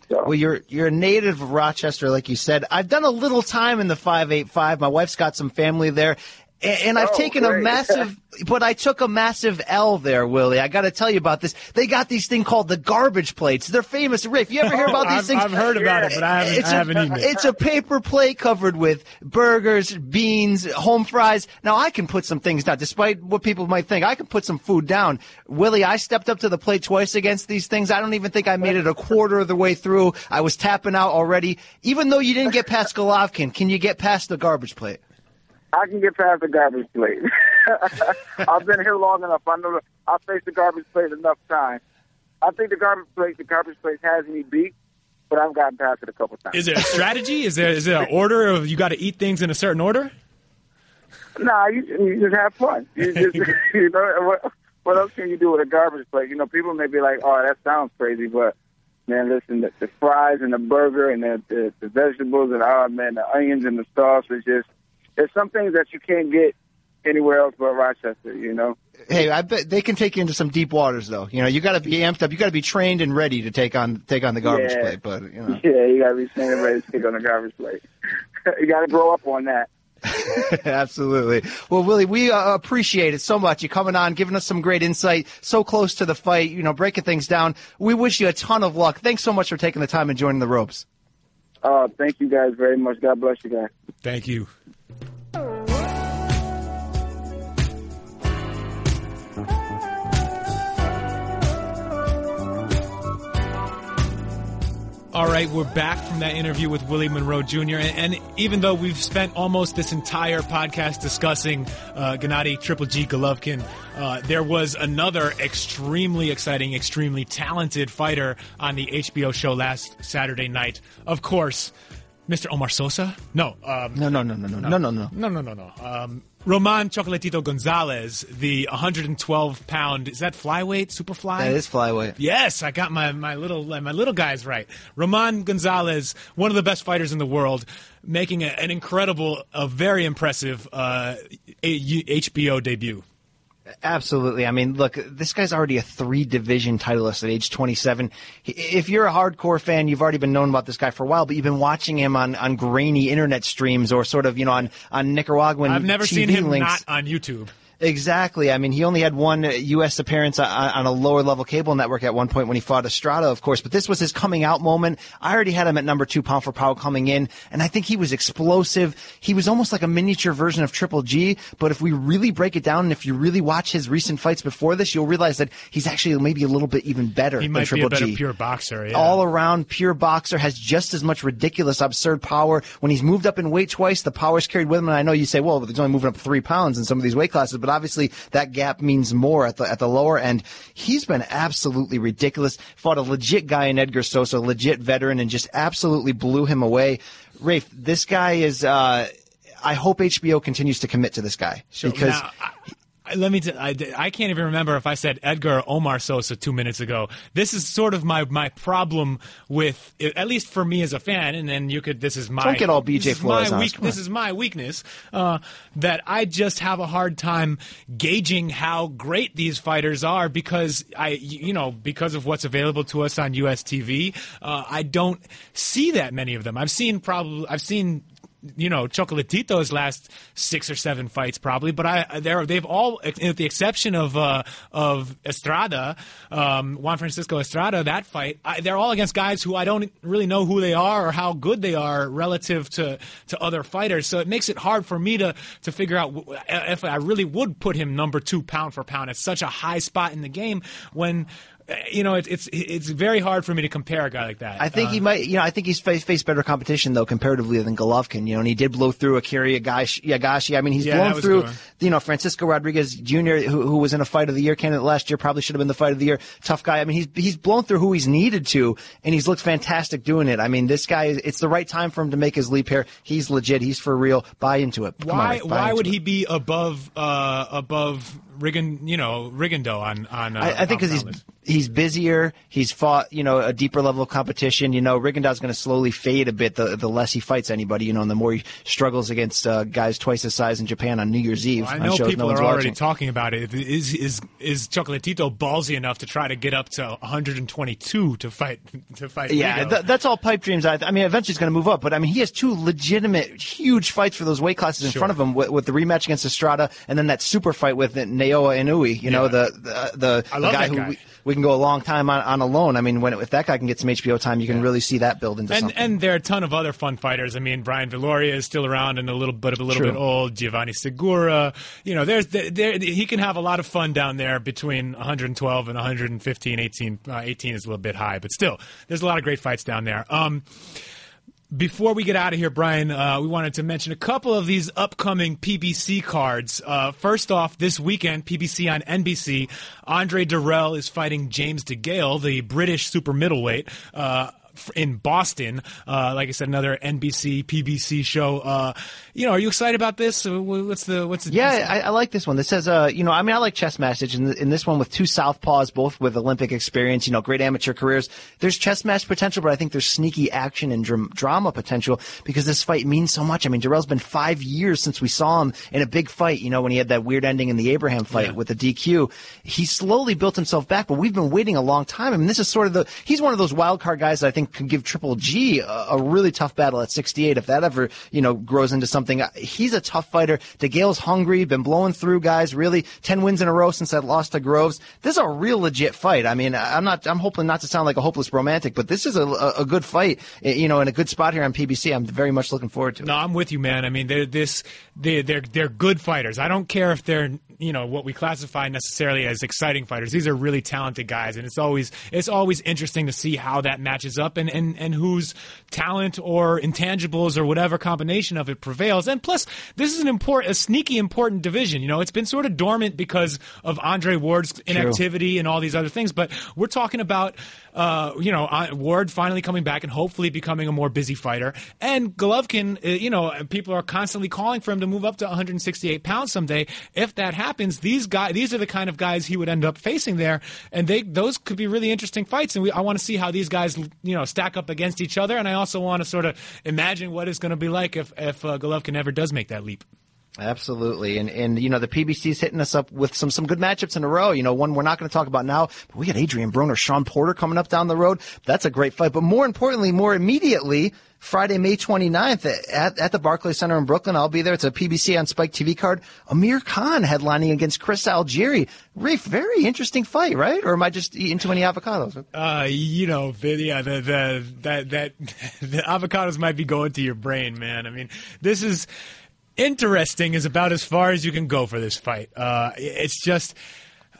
So Well, you're you're a native of Rochester, like you said. I've done a little time in the five eight five. My wife's got some family there, and, and I've Oh, taken a massive. but I took a massive L there, Willie. I got to tell you about this. They got these thing called the garbage plates. They're famous. Rafe, you ever hear about oh, these I've, things? I've heard about it, but I haven't, It's I haven't a, eaten it. it's a paper plate covered with burgers, beans, home fries. Now I can put some things down, despite what people might think. I can put some food down. Willie, I stepped up to the plate twice against these things. I don't even think I made it a quarter of the way through. I was tapping out already. Even though you didn't get past Golovkin, can you get past the garbage plate? I can get past the garbage plate. I've been here long enough. I know I've faced the garbage plate enough times. I think the garbage plate the garbage plate has me beat, but I've gotten past it a couple times. Is there a strategy? Is there is there an order of you got to eat things in a certain order? Nah, you, you just have fun. You just, you know, what, what else can you do with a garbage plate? You know, people may be like, "Oh, that sounds crazy," but man, listen, the, the fries and the burger and the, the the vegetables and oh man, the onions and the sauce is just. There's some things that you can't get anywhere else but Rochester. You know. Hey, I bet they can take you into some deep waters, though. You know, you got to be amped up. You got to be trained and ready to take on take on the garbage Yeah. plate. But you know, Yeah, you gotta be standing ready to take on the garbage plate. you gotta grow up on that. Absolutely. Well, Willie, we uh, appreciate it so much. You coming on, giving us some great insight, so close to the fight, you know, breaking things down. We wish you a ton of luck. Thanks so much for taking the time and joining the ropes. Uh, thank you guys very much. God bless you guys. Thank you. All right, we're back from that interview with Willie Monroe Jr. And, and even though we've spent almost this entire podcast discussing uh, Gennady Triple G Golovkin, uh, there was another extremely exciting, extremely talented fighter on the HBO show last Saturday night. Of course, Mr. Omar Sosa? No. Um, No, no, no, no, no, no, no, no. no, no, no, no. Um, Roman Chocolatito Gonzalez, the 112 pound, is that flyweight, superfly? That is flyweight. Yes, I got my, my little my little guys right. Roman Gonzalez, one of the best fighters in the world, making a, an incredible, a very impressive uh, A- HBO debut. Absolutely. I mean, look, this guy's already a three division titleist at age 27. If you're a hardcore fan, you've already been known about this guy for a while, but you've been watching him on, on grainy internet streams or sort of, you know, on, on Nicaraguan I've never TV seen him links. not on YouTube. Exactly. I mean, he only had one uh, U.S. appearance on, on a lower level cable network at one point when he fought Estrada, of course. But this was his coming out moment. I already had him at number two pound for pound coming in, and I think he was explosive. He was almost like a miniature version of Triple G. But if we really break it down, and if you really watch his recent fights before this, you'll realize that he's actually maybe a little bit even better He might be a better G pure boxer. Yeah. all around pure boxer, has just as much ridiculous, absurd power. When he's moved up in weight twice, the power's carried with him. And I know you say, well, he's only moving up three pounds in some of these weight classes, but obviously that gap means more at the at the lower end. He's been absolutely ridiculous. Fought a legit guy in Edgar Sosa, legit veteran, and just absolutely blew him away. Rafe, this guy is. Uh, I hope HBO continues to commit to this guy because Now, let me. T- I, I can't even remember if I said Edgar Omar Sosa two minutes ago. This is sort of my my problem with, at least for me as a fan, and then you could. This is my. Don't get all BJ Flores my on us. weak, This is my weakness. Uh, that I just have a hard time gauging how great these fighters are because I, you know, because of what's available to us on US TV. Uh, I don't see that many of them. I've seen probably. I've seen you know Chocolatito's last six or seven fights probably, but I they're they've all, with the exception of uh, of Estrada, um, Juan Francisco Estrada, that fight, I, they're all against guys who I don't really know who they are or how good they are relative to to other fighters. So it makes it hard for me to to figure out if I really would put him number two pound for pound at such a high spot in the game when. Uh, You know, it, it's it's very hard for me to compare a guy like that. I think Uh, he might, you know, I think he's faced, faced better competition though comparatively than Golovkin. You know, and he did blow through Akira Yaegashi. Yaegashi. I mean, he's Yeah, blown that was a through, you know, Francisco Rodriguez Jr., who, who was in a fight of the year candidate last year, probably should have been the fight of the year. Tough guy. I mean, he's he's blown through who he's needed to, and he's looked fantastic doing it. I mean, this guy, it's the right time for him to make his leap here. He's legit. He's for real. Buy into it. Come on, why buy why would it. he be above uh, above Rigon you know Rigondeaux on on uh, I, I think because he's he's busier. He's fought, you know, a deeper level of competition. You know, Rigondeaux's going to slowly fade a bit the the less he fights anybody. You know, and the more he struggles against uh, guys twice his size in Japan on New Year's Eve. I on know shows people no are already watching. talking about it. Is is is Chocolatito ballsy enough to try to get up to 122 to fight to fight? Yeah, th- that's all pipe dreams. I, I mean, eventually he's going to move up, but I mean, he has two legitimate, huge fights for those weight classes in Sure. front of him with, with the rematch against Estrada, and then that super fight with Naoya Inoue. You know, Yeah. the the, the, the guy who guy. We, we can go a long time on, on alone. I mean, when if that guy can get some HBO time, you can really see that build into and something. and there are a ton of other fun fighters. I mean, Brian Viloria is still around and a little bit of a little True. bit old. Giovanni Segura, you know, there's there, there he can have a lot of fun down there between 112 and 115, 18. Uh, 18 is a little bit high, but still, there's a lot of great fights down there. Um, before we get out of here, Brian, uh, we wanted to mention a couple of these upcoming PBC cards. Uh, first off, this weekend, PBC on NBC, Andre Dirrell is fighting James DeGale, the British super middleweight. Uh, in Boston, uh, like I said, another NBC PBC show. Uh, you know, are you excited about this? What's the what's the Yeah, I, I like this one. This says, uh, you know, I mean, I like chess matches, and in this one with two southpaws, both with Olympic experience, you know, great amateur careers. There's chess match potential, but I think there's sneaky action and dram- drama potential because this fight means so much. I mean, Dirrell's been five years since we saw him in a big fight. You know, when he had that weird ending in the Abraham fight Yeah. with the DQ, he slowly built himself back. But we've been waiting a long time. I mean, this is sort of the he's one of those wild card guys that I think can give Triple G a, a really tough battle at 68 if that ever you know grows into something. Uh, He's a tough fighter. DeGale's hungry, been blowing through guys. Really, 10 wins in a row since that loss to Groves. This is a real legit fight. I mean, I'm not. I'm hoping not to sound like a hopeless romantic, but this is a, a, a good fight. eh, You know, in a good spot here on PBC. I'm very much looking forward to it. No, I'm with you, man. I mean, they're this they're, they're they're good fighters. I don't care if they're you know what we classify necessarily as exciting fighters. These are really talented guys, and it's always it's always interesting to see how that matches up and and and whose talent or intangibles or whatever combination of it prevails. And plus, this is an important, a sneaky important division. You know, it's been sort of dormant because of Andre Ward's inactivity and all these other things. But we're talking about uh, you know, Ward finally coming back and hopefully becoming a more busy fighter, and Golovkin, uh, you know, people are constantly calling for him to move up to 168 pounds someday. If that happens, these guys, these are the kind of guys he would end up facing there, and they those could be really interesting fights. And we, I want to see how these guys, you know, stack up against each other, and I also want to sort of imagine what it's going to be like if if uh, Golovkin ever does make that leap. Absolutely, and and you know the PBC's hitting us up with some some good matchups in a row. You know, one we're not going to talk about now, but we got Adrian Broner, Sean Porter coming up down the road. That's a great fight. But more importantly, more immediately, Friday, May 29th at, at the Barclays Center in Brooklyn. I'll be there. It's a PBC on Spike TV card. Amir Khan headlining against Chris Algieri. Rafe, very interesting fight, right? Or am I just eating too many avocados? Uh, you know, yeah, the, the, that, that, the avocados might be going to your brain, man. I mean, this is, interesting is about as far as you can go for this fight. Uh, it's just.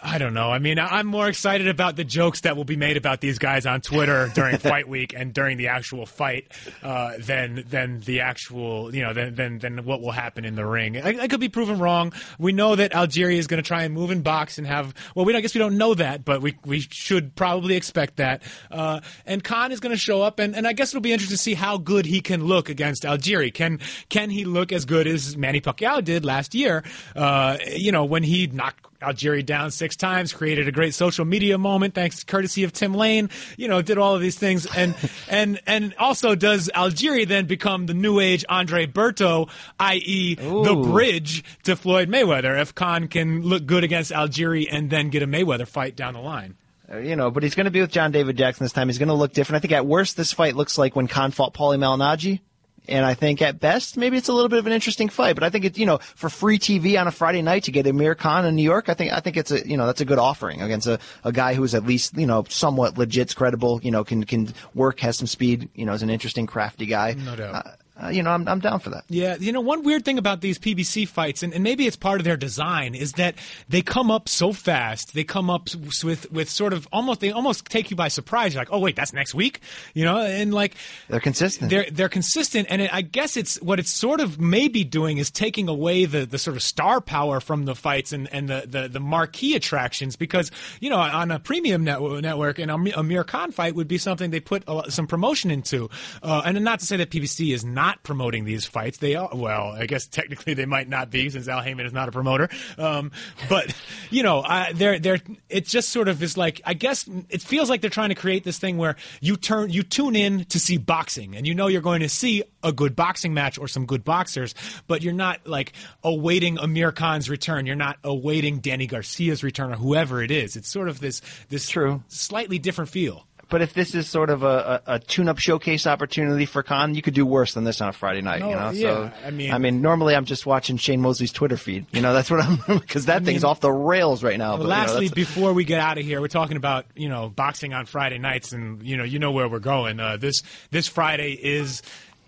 I don't know. I mean, I'm more excited about the jokes that will be made about these guys on Twitter during fight week and during the actual fight uh, than than the actual, you know, than than, than what will happen in the ring. I, I could be proven wrong. We know that Algieri is going to try and move in box and have. Well, we don't I guess we don't know that, but we we should probably expect that. Uh, and Khan is going to show up, and, and I guess it'll be interesting to see how good he can look against Algieri. Can can he look as good as Manny Pacquiao did last year? Uh, you know, when he knocked Algieri down six times, created a great social media moment thanks courtesy of Tim Lane. You know, did all of these things, and and and also does Algieri then become the new age Andre Berto, i.e. the bridge to Floyd Mayweather? If Khan can look good against Algieri and then get a Mayweather fight down the line. Uh, you know, but he's going to be with John David Jackson this time. He's going to look different. I think at worst, this fight looks like when Khan fought Paulie Malignaggi and I think at best, maybe it's a little bit of an interesting fight. But I think it, you know, for free TV on a Friday night to get Amir Khan in New York, I think I think it's a you know that's a good offering against a, a guy who's at least you know somewhat legit, credible, you know, can can work, has some speed, you know, is an interesting, crafty guy. No doubt. Uh, uh, you know, I'm, I'm down for that. Yeah, you know, one weird thing about these PBC fights, and, and maybe it's part of their design, is that they come up so fast. They come up with with sort of almost they almost take you by surprise. You're like, oh wait, that's next week, you know, and like they're consistent. They're they're consistent, and it, I guess it's what it's sort of maybe doing is taking away the the sort of star power from the fights and and the the, the marquee attractions because you know on a premium network, network and a Amir Khan fight would be something they put a, some promotion into, uh, and not to say that PBC is not not promoting these fights. They are well, I guess technically they might not be since Al Haymon is not a promoter. Um, but you know, uh, they're they're it just sort of is like I guess it feels like they're trying to create this thing where you turn you tune in to see boxing and you know you're going to see a good boxing match or some good boxers, but you're not like awaiting Amir Khan's return. You're not awaiting Danny Garcia's return or whoever it is. It's sort of this this True. slightly different feel. But if this is sort of a, a, a tune-up showcase opportunity for Khan, you could do worse than this on a Friday night. No, you know, yeah, so I mean- I mean, normally I'm just watching Shane Mosley's Twitter feed. You know, that's what I'm because that thing's off the rails right now. But, you know, Lastly, before we get out of here, we're talking about you know boxing on Friday nights, and you know you know where we're going. Uh, this this Friday is.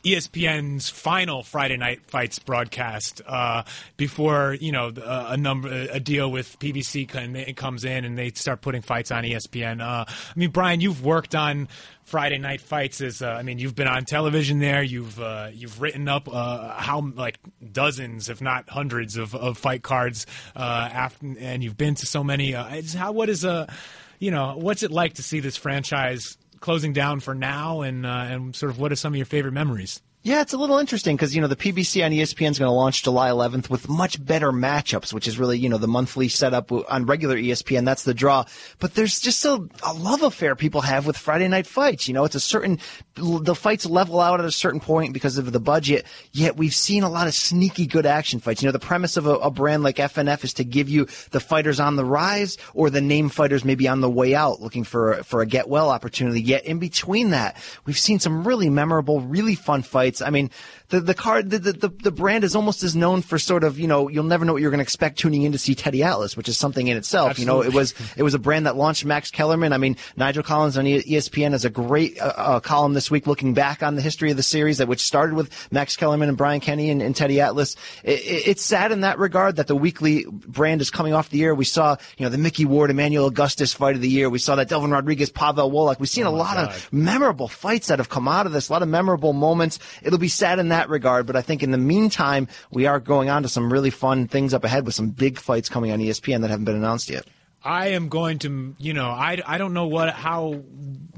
ESPN's final Friday Night Fights broadcast uh, before you know a, a number a deal with PBC comes in and they start putting fights on ESPN. Uh, I mean, Brian, you've worked on Friday Night Fights as uh, I mean, you've been on television there. You've uh, you've written up uh, how like dozens, if not hundreds, of, of fight cards. Uh, after, and you've been to so many. Uh, how what is a you know what's it like to see this franchise closing down for now, and uh, and sort of what are some of your favorite memories? Yeah, it's a little interesting because you know the PBC on ESPN is going to launch July 11th with much better matchups, which is really you know the monthly setup on regular ESPN. That's the draw. But there's just a, a love affair people have with Friday night fights. You know, it's a certain the fights level out at a certain point because of the budget. Yet we've seen a lot of sneaky good action fights. You know, the premise of a, a brand like FNF is to give you the fighters on the rise or the name fighters maybe on the way out, looking for for a get well opportunity. Yet in between that, we've seen some really memorable, really fun fights. I mean, the the card, the, the the brand is almost as known for sort of you know you'll never know what you're going to expect tuning in to see Teddy Atlas, which is something in itself. You know, it was it was a brand that launched Max Kellerman. I mean, Nigel Collins on ESPN has a great uh, uh, column this week looking back on the history of the series that which started with Max Kellerman and Brian Kenny and, and Teddy Atlas. It, it, it's sad in that regard that the weekly brand is coming off the air. We saw you know the Micky Ward Emmanuel Augustus fight of the year. We saw that Delvin Rodriguez Pavel Wolak. We've seen a lot of memorable fights that have come out of this. A lot of memorable moments. It'll be sad in that regard, but I think in the meantime we are going on to some really fun things up ahead with some big fights coming on ESPN that haven't been announced yet. I am going to, you know, I, I don't know what how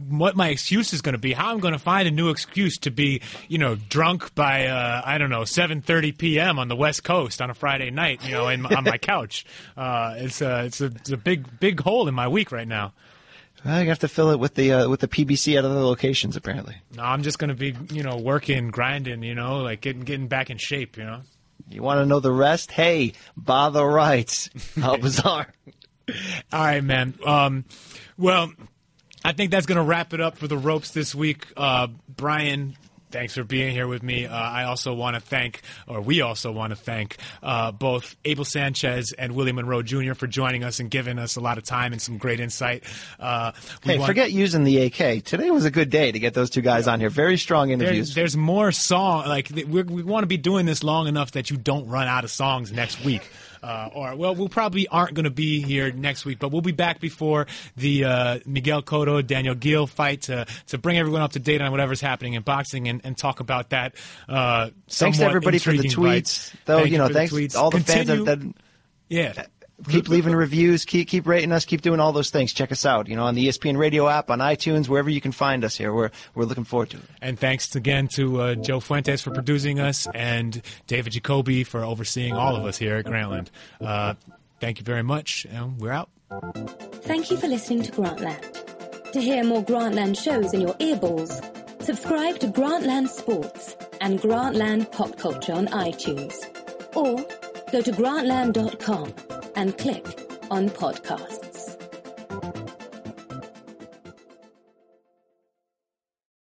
what my excuse is going to be, how I'm going to find a new excuse to be, you know, drunk by uh, I don't know 7:30 p.m. on the West Coast on a Friday night, you know, in, on my couch. Uh, it's a it's a it's a big big hole in my week right now. Well, you have to fill it with the uh, with the PBC at other locations, apparently. No, I'm just going to be, you know, working, grinding, you know, like getting getting back in shape, you know. You want to know the rest? Hey, bother rights. How bizarre. All right, man. Um, well, I think that's going to wrap it up for the ropes this week. Uh, Brian, thanks for being here with me. Uh, I also want to thank, or we also want to thank, uh, both Abel Sanchez and Willie Monroe Jr. for joining us and giving us a lot of time and some great insight. Uh, we Hey, want- forget using the AK. Today was a good day to get those two guys on here. Very strong interviews. There's, there's more song like we're, we want to be doing this long enough that you don't run out of songs next week. Uh, or well, we probably aren't going to be here next week, but we'll be back before the uh, Miguel Cotto Daniel Geale fight to to bring everyone up to date on whatever's happening in boxing and, and talk about that. Uh, thanks to everybody for the intriguing fight. tweets. Though Thank you know, thanks tweets. all the Continue- fans that, that Yeah. Keep leaving reviews, keep keep rating us, keep doing all those things. Check us out. You know, on the ESPN Radio app, on iTunes, wherever you can find us here. We're we're looking forward to it. And thanks again to uh, Joe Fuentes for producing us and David Jacoby for overseeing all of us here at Grantland. Uh, thank you very much, and we're out. Thank you for listening to Grantland. To hear more Grantland shows in your earballs, subscribe to Grantland Sports and Grantland Pop Culture on iTunes. Or go to grantland.com and click on podcasts.